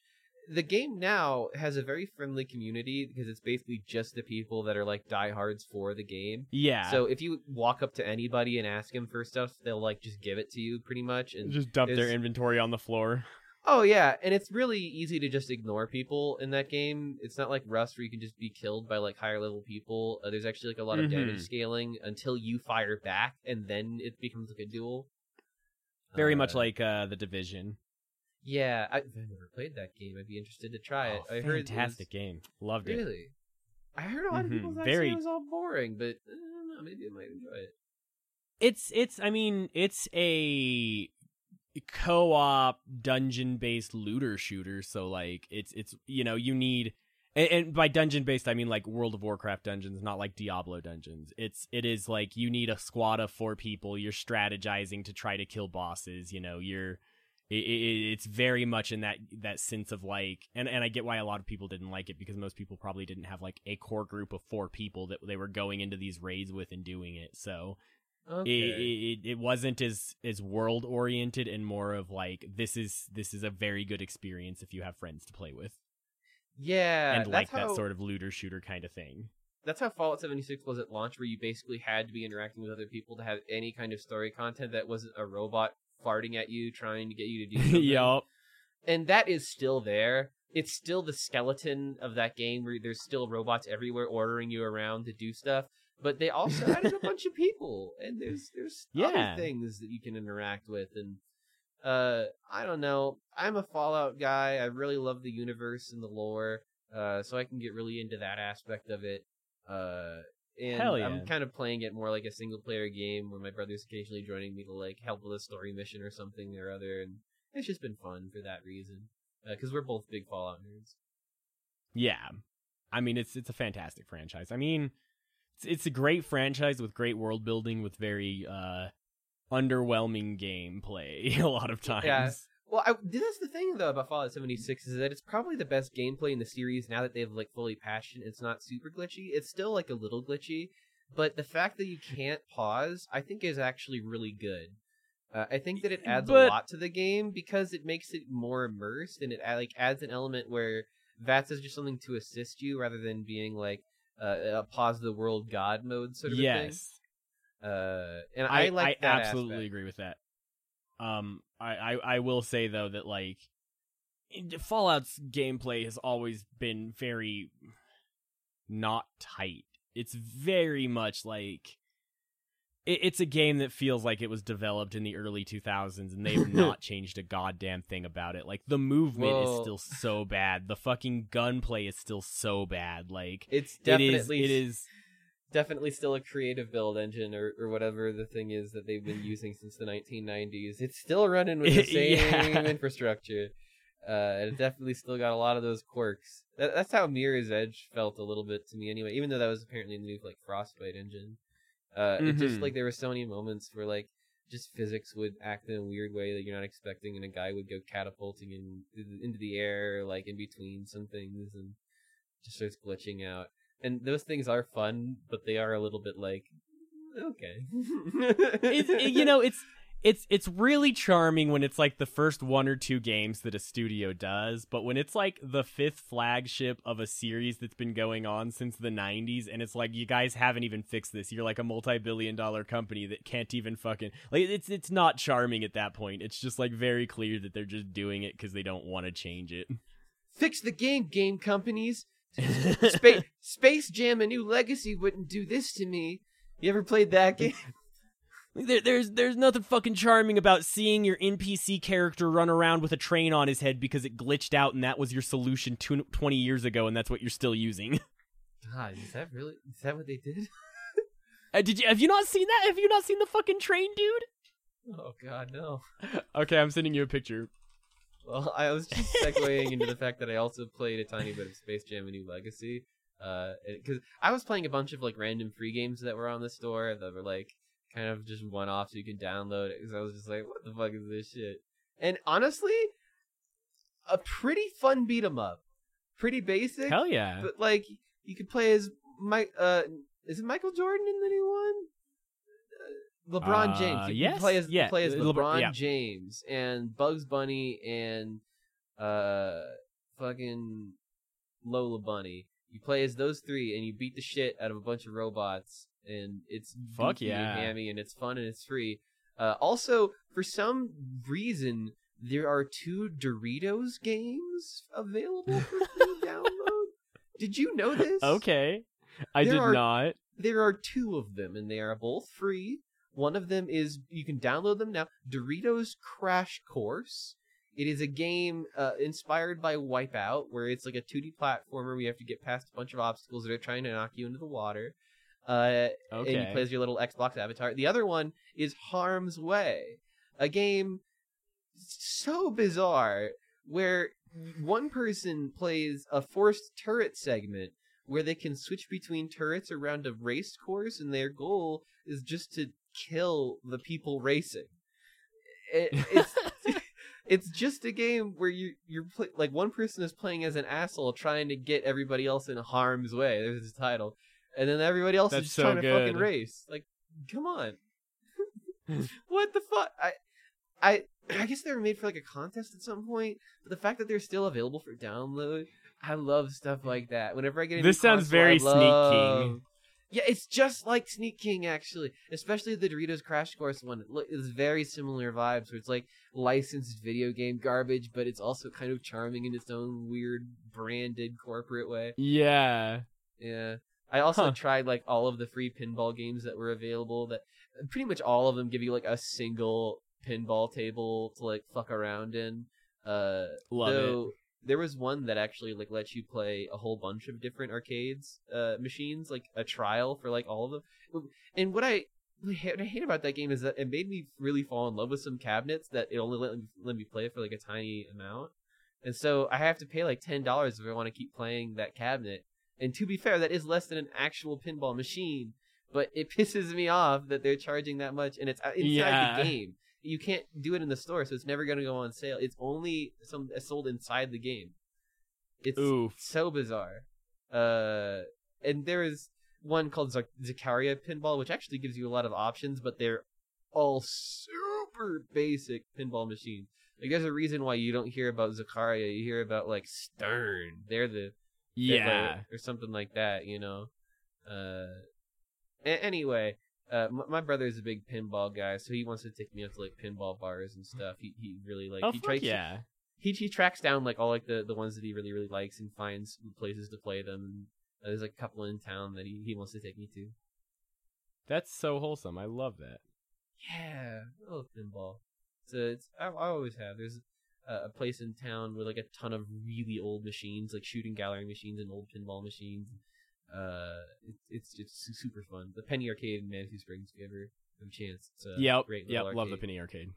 The game now has a very friendly community because it's basically just the people that are like diehards for the game. yeah. So if you walk up to anybody and ask them for stuff, they'll like just give it to you pretty much. And just dump their inventory on the floor. Oh yeah, and it's really easy to just ignore people in that game. It's not like Rust where you can just be killed by like higher level people. Uh, there's actually like a lot of damage Mhm. scaling until you fire back, and then it becomes like a duel. Very much Uh, like uh, the division. yeah. I, I've never played that game. I'd be interested to try it. Oh, I heard it was- fantastic game. Loved it. Really. I heard a lot of people that very- it was all boring, but I don't know. Maybe I might enjoy it. It's it's. I mean, it's a co-op dungeon-based looter shooter. So like it's it's you know you need and, and by dungeon-based I mean like World of Warcraft dungeons, not like Diablo dungeons. It's it is like you need a squad of four people. You're strategizing to try to kill bosses. You know you're it, it, it's very much in that that sense of like and, and i get why a lot of people didn't like it because most people probably didn't have like a core group of four people that they were going into these raids with and doing it so Okay. it, it, it wasn't as as world oriented and more of like this is this is a very good experience if you have friends to play with yeah, and like how, that sort of looter shooter kind of thing That's how Fallout 76 was at launch, where you basically had to be interacting with other people to have any kind of story content that wasn't a robot farting at you trying to get you to do something. yup and that is still there. It's still the skeleton of that game where there's still robots everywhere ordering you around to do stuff. But they also added a bunch of people, and there's there's Yeah. other things that you can interact with, and uh, I don't know. I'm a Fallout guy. I really love the universe and the lore, uh, so I can get really into that aspect of it. Uh, and Hell yeah. I'm kind of playing it more like a single player game, where my brother's occasionally joining me to like help with a story mission or something or other, and it's just been fun for that reason. Because we're both big Fallout nerds. Yeah, I mean it's it's a fantastic franchise. I mean, it's it's a great franchise with great world building with very uh underwhelming gameplay a lot of times. Yeah. Well, I, that's the thing though about Fallout 76 is that it's probably the best gameplay in the series now that they've like fully patched it. It's not super glitchy. It's still like a little glitchy, but the fact that you can't pause, I think, is actually really good. Uh, I think that it adds But- a lot to the game because it makes it more immersed and it uh, like adds an element where VATS is just something to assist you rather than being like uh, a pause the world god mode sort of a thing. yes. Uh, and I, I, like I absolutely aspect. agree with that. Um, I, I, I will say though that like Fallout's gameplay has always been very not tight. It's very much like it's a game that feels like it was developed in the early 2000s and they've not changed a goddamn thing about it. Like the movement Well- is still so bad. The fucking gunplay is still so bad. Like It's it is definitely it is definitely still a creative build engine or, or whatever the thing is that they've been using since the 1990s. It's still running with the same Yeah. infrastructure. Uh, and it definitely still got a lot of those quirks. That, that's how Mirror's Edge felt a little bit to me anyway, even though that was apparently the new like Frostbite engine. Uh, It just Mhm. like there were so many moments where like just physics would act in a weird way that you're not expecting, and a guy would go catapulting in, into the air, like in between some things, and just starts glitching out. And those things are fun, but they are a little bit like, okay. it- you know it's it's it's really charming when it's like the first one or two games that a studio does but when it's like the fifth flagship of a series that's been going on since the 90s and it's like you guys haven't even fixed this you're like a multi-billion dollar company that can't even fucking like it's it's not charming at that point it's just like very clear that they're just doing it because they don't want to change it Fix the game, game companies. Space, Space Jam: A New Legacy wouldn't do this to me. You ever played that game? Like, There, there's there's nothing fucking charming about seeing your NPC character run around with a train on his head because it glitched out and that was your solution tw- 20 years ago and that's what you're still using. God, is that really? Is that what they did? Uh, did you have you not seen that? Have you not seen the fucking train, dude? Oh God, no. Okay, I'm sending you a picture. Well, I was just segueing into the fact that I also played a tiny bit of Space Jam: A New Legacy, because I was playing a bunch of like random free games that were on the store that were like kind of just one off, so you can download it. Because I was just like, what the fuck is this shit? And honestly, a pretty fun beat 'em up, pretty basic, Hell yeah. but like you could play as Mike. Uh, is it Michael Jordan in the new one? Uh, LeBron Uh, James. You can yes, play as yeah, play as LeBron LeBron- yeah. James and Bugs Bunny and uh fucking Lola Bunny. You play as those three and you beat the shit out of a bunch of robots and it's Fuck goofy and yeah. hammy and it's fun and it's free. Uh, also, for some reason, there are two Doritos games available for free download. Did you know this? Okay. I There did are- not. There are two of them, and they are both free. One of them is you can download them now. Doritos Crash Course. It is a game uh, inspired by Wipeout, where it's like a 2D platformer where you have to get past a bunch of obstacles that are trying to knock you into the water. Uh, and you Okay. play as your little Xbox avatar. The other one is Harm's Way, a game so bizarre where one person plays a forced turret segment where they can switch between turrets around a race course and their goal is just to kill the people racing. It, it's it's just a game where you you're play, like one person is playing as an asshole trying to get everybody else in harm's way. There's his title, and then everybody else That's is just so trying to fucking race. Like, come on, what the fuck? I I I guess they were made for like a contest at some point, but the fact that they're still available for download, I love stuff like that. Whenever I get This sounds console, very I Sneak King. love- Yeah, it's just like Sneak King actually, especially the Doritos Crash Course one. It's very similar vibes where it's like licensed video game garbage, but it's also kind of charming in its own weird branded corporate way. Yeah. Yeah. I also Huh. tried like all of the free pinball games that were available that pretty much all of them give you like a single pinball table to like fuck around in. Uh Love though there was one that actually like lets you play a whole bunch of different arcades uh machines, like a trial for like all of them. And what I what I hate about that game is that it made me really fall in love with some cabinets that it only let me, let me play for like a tiny amount. And so I have to pay like ten dollars if I want to keep playing that cabinet. And to be fair, that is less than an actual pinball machine. But it pisses me off that they're charging that much, and it's inside Yeah. the game. You can't do it in the store, so it's never going to go on sale. It's only some uh, sold inside the game. It's Oof. so bizarre. Uh, and there is one called Zac- Zaccaria Pinball, which actually gives you a lot of options, but they're all super basic pinball machines. Like, there's a reason why you don't hear about Zaccaria. You hear about like Stern. They're the Yeah. the- or something like that. You know. Uh, a- anyway, uh, my brother is a big pinball guy, so he wants to take me out to like pinball bars and stuff. He he really like oh he tries yeah. he he tracks down like all like the the ones that he really really likes and finds places to play them. Uh, there's like a couple in town that he he wants to take me to. That's so wholesome. I love that. Yeah, I love pinball. So it's I, I always have. There's a, place in town with like a ton of really old machines, like shooting gallery machines and old pinball machines. Uh, it, it's just super fun. The Penny Arcade in Manitou Springs, if you ever have a chance. It's a yep. great Yep. little Love the penny arcade.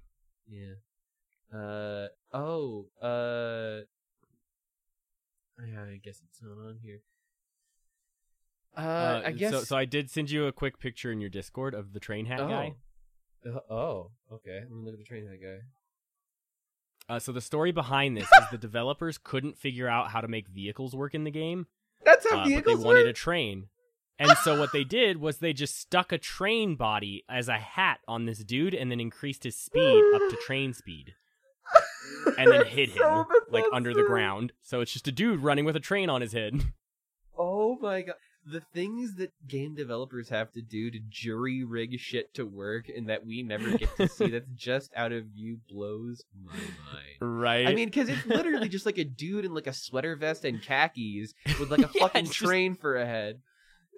Yeah. Uh oh. Uh. Yeah, I guess it's not on here. Uh, I guess. so. So I did send you a quick picture in your Discord of the train hat guy. Uh, oh, okay. Let me look at the train hat guy. Uh, so the story behind this is the developers couldn't figure out how to make vehicles work in the game, That's uh, but they wanted a train. And so what they did was they just stuck a train body as a hat on this dude and then increased his speed up to train speed. And then hid him like under the ground. So it's just a dude running with a train on his head. Oh my god. The things that game developers have to do to jury rig shit to work and that we never get to see that's just out of view blows my mind. Right. I mean, because it's literally just like a dude in like a sweater vest and khakis with like a Yeah, fucking it's just- train for a head.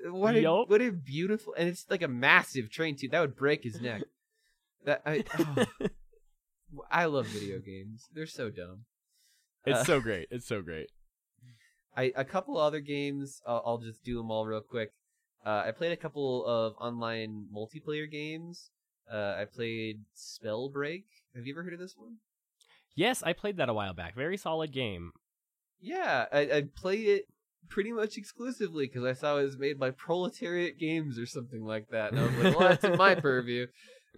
What a, Yup. what a beautiful, and it's like a massive train too. That would break his neck. That I, oh, I love video games. They're so dumb. it's uh, so great. It's so great. I a couple other games. I'll, I'll just do them all real quick. Uh, I played a couple of online multiplayer games. Uh, I played Spellbreak. Have you ever heard of this one? Yes, I played that a while back. Very solid game. Yeah, I, I play it pretty much exclusively because I saw it was made by Proletariat Games or something like that, and I was like, "Well, that's in my purview."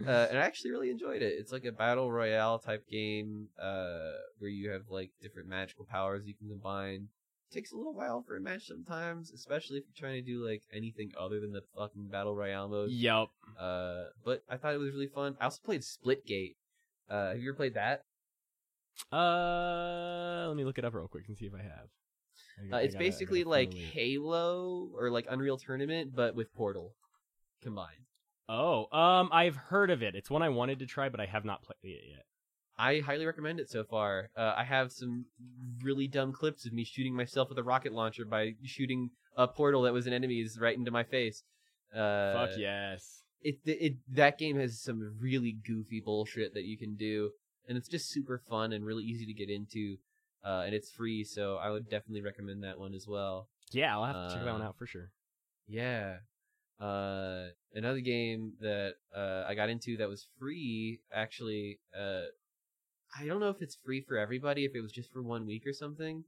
Uh, and I actually really enjoyed it. It's like a battle royale type game uh, where you have like different magical powers you can combine. Takes a little while for a match sometimes, especially if you're trying to do like anything other than the fucking battle royale mode. Yup. Uh, but I thought it was really fun. I also played Splitgate. Uh, have you ever played that? Uh, let me look it up real quick and see if I have. I- Uh, I it's gotta- basically like. Halo or like Unreal Tournament, but with Portal combined. Oh, um, I've heard of it. It's one I wanted to try, but I have not played it yet. I highly recommend it so far. Uh, I have some really dumb clips of me shooting myself with a rocket launcher by shooting a portal that was an enemy's right into my face. Uh, Fuck yes. It, it that game has some really goofy bullshit that you can do, and it's just super fun and really easy to get into. Uh, and it's free, so I would definitely recommend that one as well. Yeah, I'll have to check that one Uh, out for sure. Yeah. Uh, another game that uh, I got into that was free, actually, uh, I don't know if it's free for everybody, if it was just for one week or something.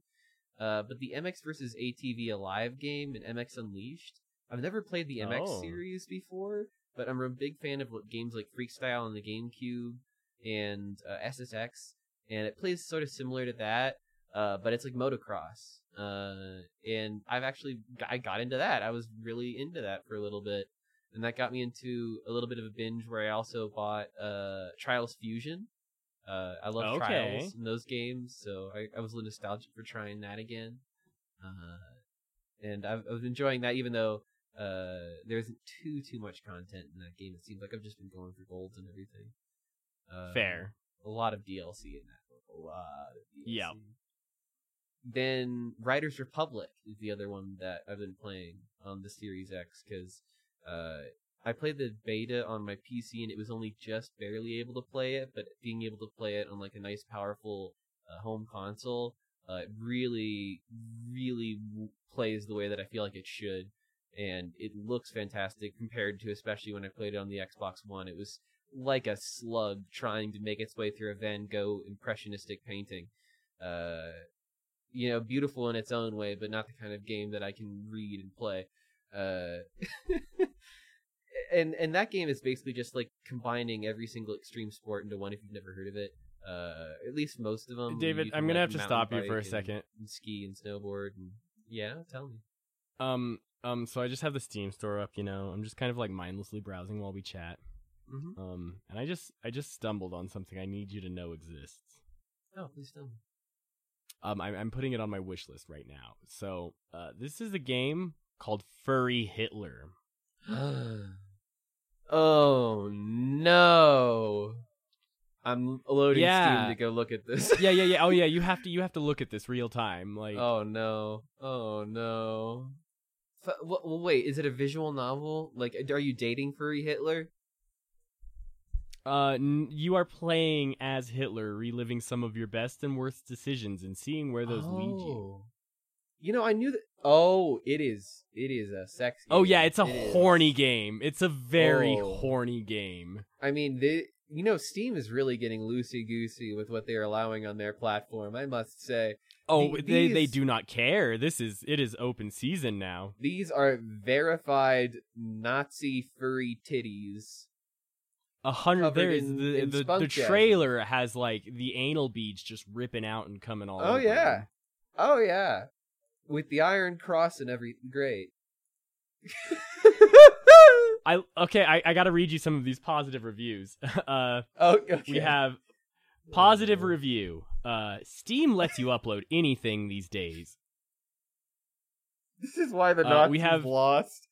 Uh, but the MX versus ATV Alive game and MX Unleashed, I've never played the MX Oh. series before, but I'm a big fan of games like Freekstyle on the GameCube and uh, SSX, and it plays sort of similar to that, uh, but it's like motocross. Uh, and I've actually I got into that. I was really into that for a little bit, and that got me into a little bit of a binge where I also bought uh, Trials Fusion. Uh, I love Okay. Trials in those games, so I, I was a little nostalgic for trying that again. Uh, and I've, I was enjoying that, even though uh, there isn't too too much content in that game. It seems like I've just been going for golds and everything. Uh, Fair. a lot of DLC in that book. A lot of DLC. Yep. Then Riders Republic is the other one that I've been playing on the Series X because uh, I played the beta on my PC and it was only just barely able to play it, but being able to play it on like a nice, powerful uh, home console, uh, it really, really w- plays the way that I feel like it should, and it looks fantastic compared to especially when I played it on the Xbox One. It was like a slug trying to make its way through a Van Gogh impressionistic painting. Uh, you know, beautiful in its own way, but not the kind of game that I can read and play. Uh, and and that game is basically just like combining every single extreme sport into one. If you've never heard of it, uh, at least most of them. David, I'm gonna like, have to stop you for a second. and ski and snowboard and yeah, tell me. Um, um, so I just have the Steam store up. You know, I'm just kind of like mindlessly browsing while we chat. Mm-hmm. Um, and I just, I just stumbled on something I need you to know exists. Oh, please tell me. Um, I'm, I'm putting it on my wish list right now. So, uh, this is a game called Furry Hitler. oh no! I'm loading Yeah. Steam to go look at this. yeah, yeah, yeah. Oh, yeah. You have to, you have to look at this real time. Like, oh no! Oh no! F- well, wait, is it a visual novel? Like, are you dating furry Hitler? uh, n- you are playing as Hitler, reliving some of your best and worst decisions and seeing where those lead you. Oh. You know, I knew that. Oh, it is. It is a sex. Oh yeah, it's a It is. horny game. It's a very Oh. horny game. I mean, they, you know, Steam is really getting loosey goosey with what they are allowing on their platform. I must say, Oh, The- they they do not care. This is it is open season now. these are verified Nazi furry titties. A hundred. There is the the, the trailer has like the anal beads just ripping out and coming all. Oh, yeah. them. Oh yeah, with the Iron Cross and everything. Great. I okay. I, I got to read you some of these positive reviews. uh, oh, okay. we have positive Oh. review. Uh, Steam lets you upload anything these days. This is why the Uh, Nazis we have- lost.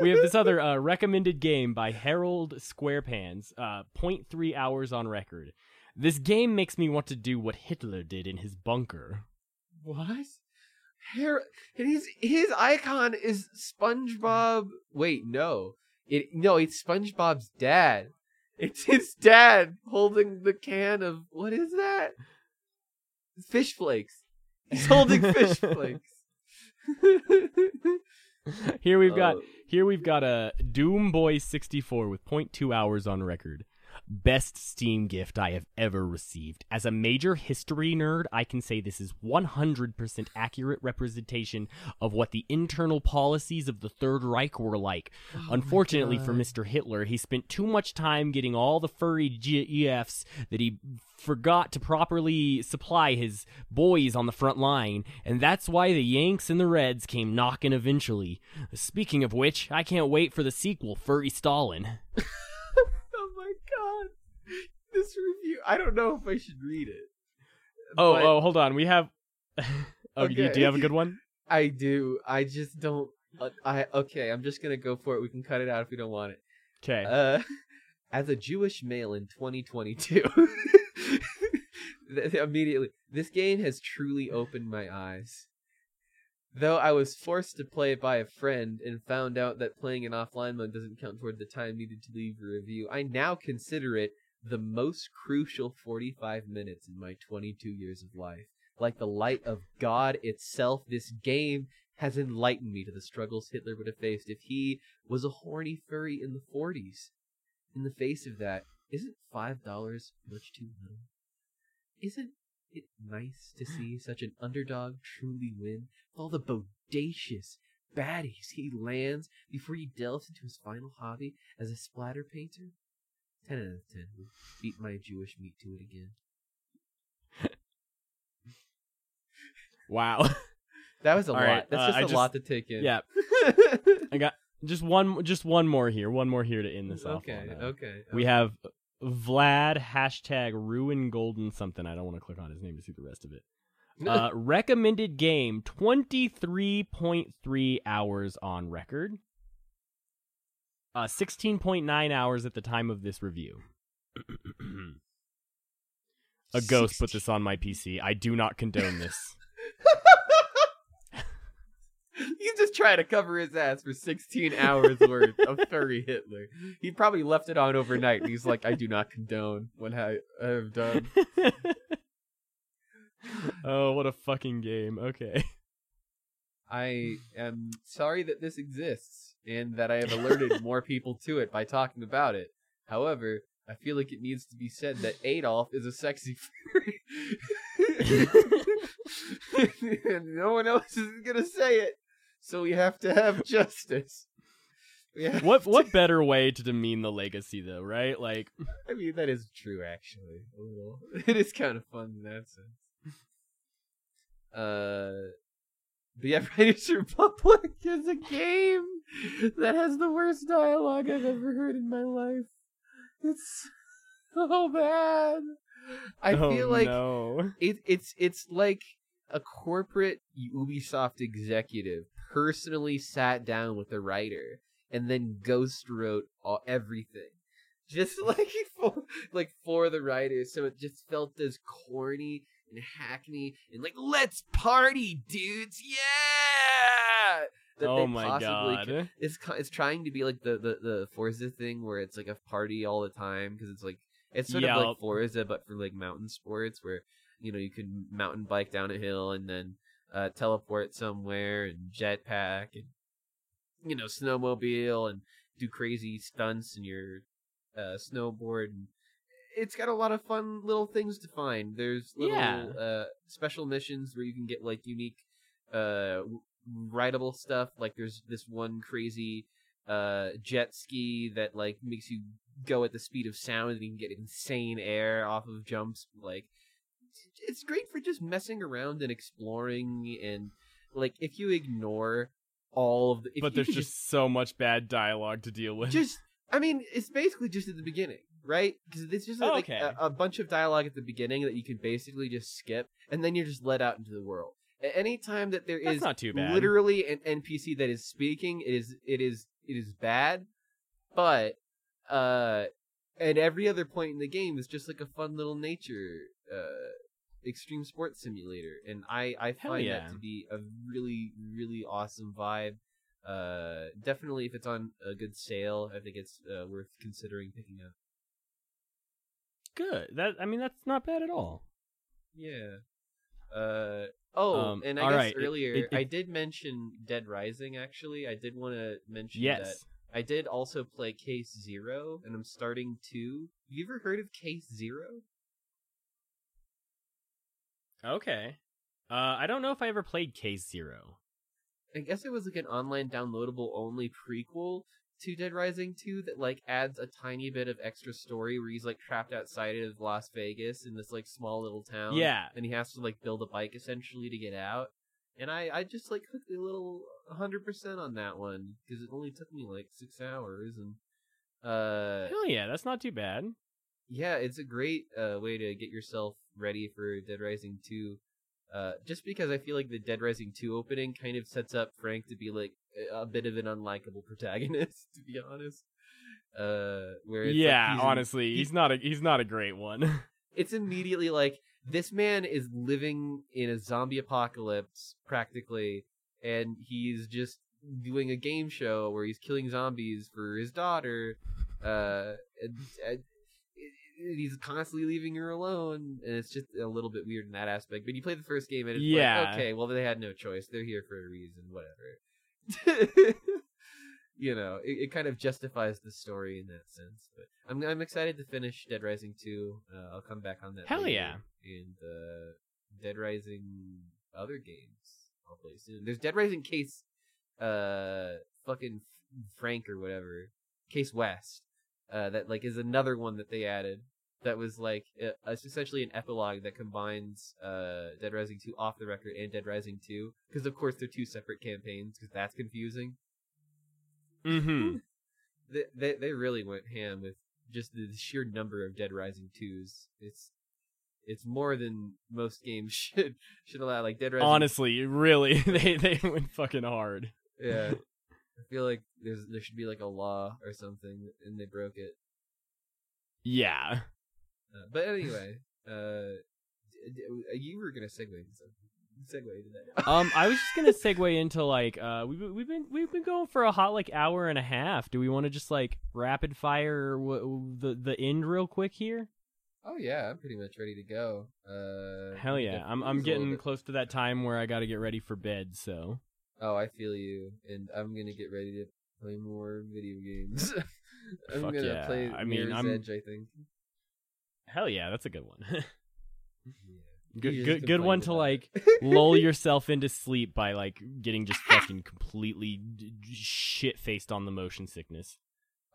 we have this other uh, recommended game by Harold Squarepants, uh, 0.3 hours on record. This game makes me want to do what Hitler did in his bunker. What? Hair and his his icon is SpongeBob. Wait, no. It no, it's SpongeBob's dad. It's his dad holding the can of what is that? Fish flakes. He's holding fish flakes. Here we've got Oh, here we've got a Doom Boy 64 with 0.2 hours on record. Best Steam gift I have ever received. As a major history nerd, I can say this is 100% accurate representation of what the internal policies of the Third Reich were like. oh Unfortunately for Mr. Hitler, he spent too much time getting all the furry GEFs that he forgot to properly supply his boys on the front line, and that's why the Yanks and the Reds came knocking eventually. Speaking of which, I can't wait for the sequel, Furry Stalin. This review I don't know if I should read it. Oh, but oh, hold on. We have. oh, do, you, do you have a good one? I do. I just don't uh, I okay, I'm just going to go for it. We can cut it out if we don't want it. Okay. Uh, as a Jewish male in 2022, immediately, this game has truly opened my eyes. Though I was forced to play it by a friend and found out that playing in offline mode doesn't count toward the time needed to leave a review, I now consider it the most crucial 45 minutes in my 22 years of life. Like the light of God itself, this game has enlightened me to the struggles Hitler would have faced if he was a horny furry in the 40s. In the face of that, isn't five dollars much too little? Isn't it nice to see such an underdog truly win with all the bodacious baddies he lands before he delves into his final hobby as a splatter painter? Ten out of ten. Would beat my Jewish meat to it again. Wow. That was a All lot. right, That's uh, just I a just- lot to take in. yeah. I got just one just one more here. One more here to end this off. okay, on, uh, okay. We have Vlad hashtag ruin golden something. I don't want to click on his name to see the rest of it. Uh, recommended game 23.3 hours on record. Uh, 16.9 hours at the time of this review. A ghost put this on my PC. I do not condone this. He's just trying to cover his ass for 16 hours worth of furry Hitler. He probably left it on overnight, and he's like, "I do not condone what I, I have done." oh, what a fucking game. Okay. I am sorry that this exists, and that I have alerted more people to it by talking about it. However, I feel like it needs to be said that Adolf is a sexy furry, and no one else is gonna say it. So we have to have justice. Have what what better way to demean the legacy though, right? Like I mean, that is true, actually. A little. It is kind of fun in that sense. Uh, but yeah, Riders Republic is a game that has the worst dialogue I've ever heard in my life. It's so bad. I oh, feel like no. it, it's it's like a corporate Ubisoft executive personally sat down with a writer and then ghost wrote all, everything, just like for like for the writers. So it just felt as corny and hackney and like let's party, dudes, yeah. That oh they my possibly could- it's it's trying to be like the the the Forza thing where it's like a party all the time because it's like it's sort Yeah. of like Forza but for like mountain sports where you know you can mountain bike down a hill and then uh, teleport somewhere and jetpack and you know snowmobile and do crazy stunts in your uh, snowboard and it's got a lot of fun little things to find. There's little Yeah. uh, special missions where you can get like unique uh, rideable stuff. Like there's this one crazy uh, jet ski that like makes you go at the speed of sound and you can get insane air off of jumps. Like it's great for just messing around and exploring and like if you ignore all of the if but there's could just so much bad dialogue to deal with. just I mean, it's basically just at the beginning, right? Because it's just like okay. a, a bunch of dialogue at the beginning that you can basically just skip, and then you're just let out into the world. Anytime that there That's is not too bad. literally an NPC that is speaking, it is it is it is bad, but uh, at every other point in the game, it's just like a fun little nature uh extreme sports simulator, and I I Hell find yeah. that to be a really really awesome vibe. Uh, definitely if it's on a good sale, I think it's uh, worth considering picking up. good. That I mean that's not bad at all. Yeah. Uh oh, Um, and I guess right, earlier it- it- I did mention Dead Rising. Actually, I did want to mention that I did also play Case Zero, and I'm starting two. Have you ever heard of Case Zero? Okay. Uh I don't know if I ever played Case Zero. I guess it was like an online downloadable only prequel to Dead Rising 2 that like adds a tiny bit of extra story where he's like trapped outside of Las Vegas in this like small little town. Yeah. And he has to like build a bike essentially to get out. And I I just like hooked a little 100% on that one because it only took me like 6 hours and uh Hell yeah, that's not too bad. yeah, it's a great uh, way to get yourself ready for Dead Rising 2. Uh, just because I feel like the Dead Rising 2 opening kind of sets up Frank to be like a- bit of an unlikable protagonist, to be honest. Uh, where it's like yeah, he's- honestly, he- he's not a he's not a great one. it's immediately like this man is living in a zombie apocalypse practically, and he's just doing a game show where he's killing zombies for his daughter. Uh, and, and he's constantly leaving her alone, and it's just a little bit weird in that aspect. But you play the first game, and it's Yeah. like, okay, well they had no choice; they're here for a reason, whatever. you know, it, it kind of justifies the story in that sense. But I'm I'm excited to finish Dead Rising two. Uh, I'll come back on that. Hell yeah. And uh, Dead Rising other games I'll play soon. There's Dead Rising Case, uh, fucking Frank or whatever, Case West. Uh, that like is another one that they added. That was like it's essentially an epilogue that combines uh Dead Rising 2 off the record and Dead Rising 2 because of course they're two separate campaigns because that's confusing. Mm-hmm. They, they they really went ham with just the sheer number of Dead Rising 2s. It's it's more than most games should should allow. Like Dead Rising. Honestly, really, they they went fucking hard. yeah. I feel like there's there should be like a law or something, and they broke it. Yeah. Uh, but anyway, uh, d- d- you were gonna segue into. Segue into that. Um, I was just gonna segue into like, uh, we've we've been we've been going for a hot like hour and a half. Do we want to just like rapid fire w- the the end real quick here? oh yeah, I'm pretty much ready to go. Uh, Hell yeah, I'm I'm getting close to that time where I got to get ready for bed. So Oh, I feel you, and I'm gonna get ready to play more video games. I'm Fuck gonna yeah. play I mean, Mirror's I'm- Edge. I think. Hell yeah, that's a good one. Yeah. good good good one to like lull yourself into sleep by like getting just fucking completely shit faced on the motion sickness.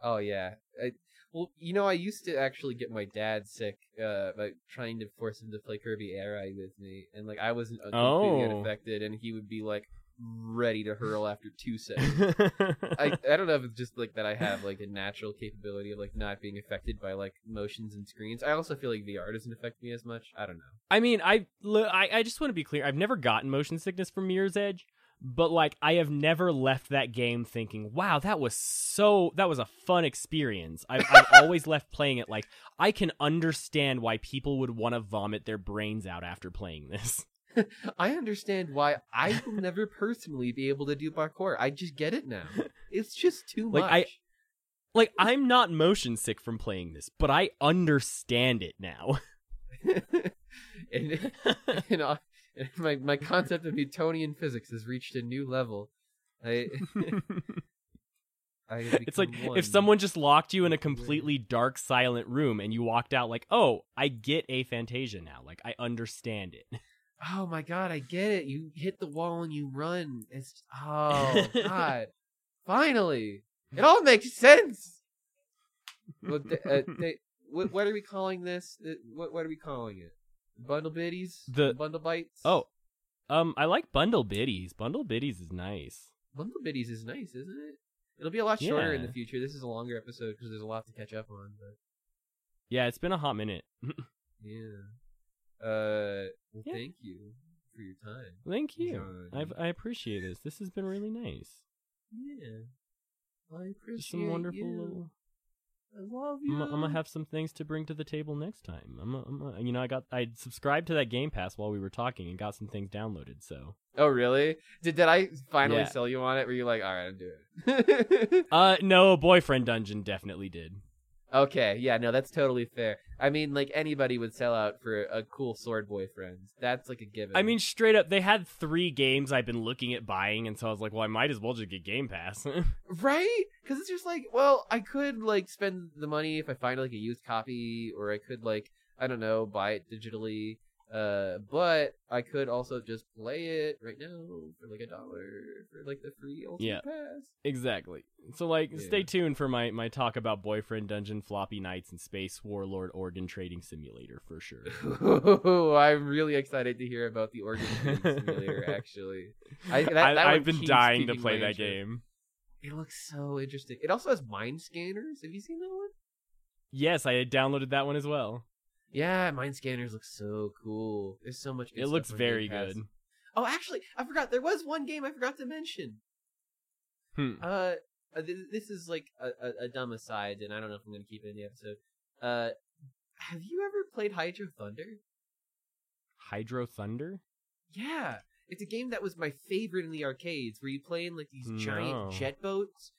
Oh yeah. I, well, you know, I used to actually get my dad sick uh, by trying to force him to play Kirby Air Ride with me, and like I wasn't completely Oh. unaffected, and he would be like ready to hurl after two seconds. I I don't know if it's just like that I have like a natural capability of like not being affected by like motions and screens. I also feel like VR doesn't affect me as much. I don't know. I mean, I, I, I just want to be clear. I've never gotten motion sickness from Mirror's Edge, but like, I have never left that game thinking, "Wow, that was so that was a fun experience." I've, I've always left playing it like I can understand why people would want to vomit their brains out after playing this. I understand why I will never personally be able to do parkour. I just get it now. It's just too Like, much. I- Like, I'm not motion sick from playing this, but I understand it now. and you know, my my concept of Newtonian physics has reached a new level. I, I it's like one if someone just locked you in a with the wind. completely dark, silent room and you walked out like, "Oh, I get aphantasia now. Like, I understand it." Oh my god, I get it. You hit the wall and you run. It's oh god. Finally, it all makes sense. Well, th- uh, th- what, what are we calling this? Uh, What what are we calling it? Bundle biddies? The- bundle bites? Oh, um, I like bundle biddies. Bundle biddies is nice. bundle biddies is nice, isn't it? It'll be a lot shorter in the future. This is a longer episode because there's a lot to catch up on. But Yeah, it's been a hot minute. yeah. Uh, well, Yeah. thank you for your time. Thank you. Johnny. I've, I appreciate this. This has been really nice. Yeah. I appreciate Just some wonderful you. little. I love you. I'm, I'm gonna have some things to bring to the table next time. I'm, I'm, I'm- you know, I got I subscribed to that Game Pass while we were talking and got some things downloaded. So, Oh really? Did did I finally Yeah. sell you on it? Were you like, all right, I'm doing it? uh, no, boyfriend dungeon definitely did. Okay, yeah, no, that's totally fair. I mean, like anybody would sell out for a cool sword boyfriend. That's like a given. I mean, straight up, they had three games I've been looking at buying, and so I was like, well, I might as well just get Game Pass. right? Because it's just like, well, I could like spend the money if I find like a used copy, or I could like, I don't know, buy it digitally. Uh, but I could also just play it right now for like a dollar for like the free ultimate Yeah. pass. exactly. So, like, Yeah. stay tuned for my my talk about boyfriend dungeon, Floppy Knights, and space warlord organ trading simulator for sure. I'm really excited to hear about the organ trading simulator. Actually, I, that, I, that one I've been dying to play that interest. game. It looks so interesting. It also has mind scanners. Have you seen that one? Yes, I had downloaded that one as well. Yeah, mind scanners look so cool. There's so much. Good It looks very good. Oh, actually, I forgot. There was one game I forgot to mention. Hmm. Uh, uh, th- this is like a, a, a dumb aside, and I don't know if I'm gonna keep it in the episode. Uh, have you ever played Hydro Thunder? Hydro Thunder? Yeah, it's a game that was my favorite in the arcades, where you play in like these No. giant jet boats,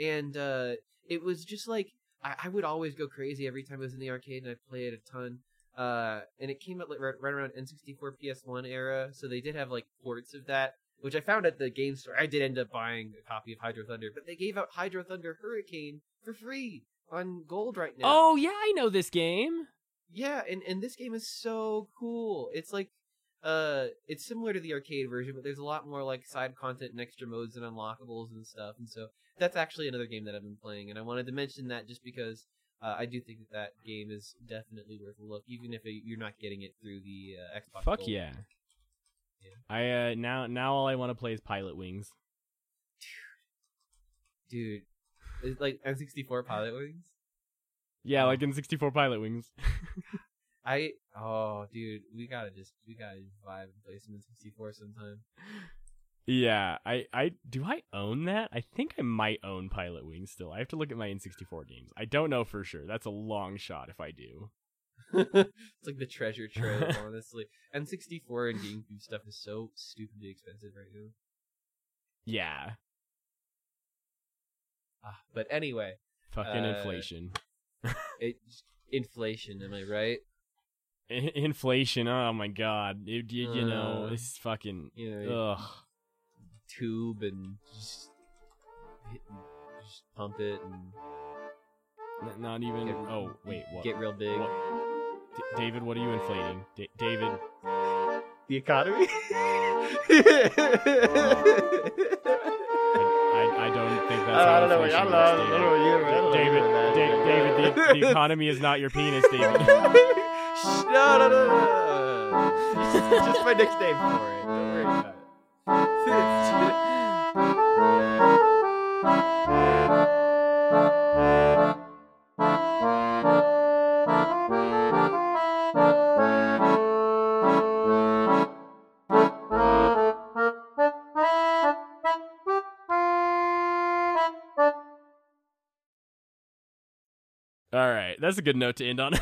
and uh, it was just like I, I would always go crazy every time I was in the arcade, and I'd play it a ton. Uh, and it came out like right, right around N64 PS1 era, so they did have like ports of that. which I found at the game store. I did end up buying a copy of Hydro Thunder, but they gave out Hydro Thunder Hurricane for free on gold right now. Oh yeah, I know this game. yeah, and and this game is so cool. It's like uh it's similar to the arcade version, but there's a lot more like side content and extra modes and unlockables and stuff. And so that's actually another game that I've been playing, and I wanted to mention that just because uh, I do think that that game is definitely worth a look, even if it, you're not getting it through the uh, Xbox. Fuck Gold. yeah. Yeah. I uh now now all I want to play is Pilot Wings. dude! It's like N64 Pilot Wings. Yeah, like N64 Pilot Wings. I oh dude, we gotta just we gotta vibe and play some N64 sometime. Yeah, I I do I own that? I think I might own Pilot Wings still. I have to look at my N64 games. I don't know for sure. That's a long shot if I do. it's like the treasure trove, honestly. N64 and GameCube stuff is so stupidly expensive right now. Yeah. Ah, but anyway, Fucking Uh, inflation. it inflation. Am I right? I- inflation. Oh my god. It, you, you know, Uh, this is fucking You know, ugh. Tube and just, hit, just pump it and N- Not even Get- Oh, wait. What? get real big. what- D- David, what are you inflating? D- David, The economy. I, I don't think that's I how don't know. I don't works, know. I don't know you, I don't know David. Da- David, the, the economy is not your penis, David. No, no, no, no, just, my nickname for it. Don't worry about All right, that's a good note to end on.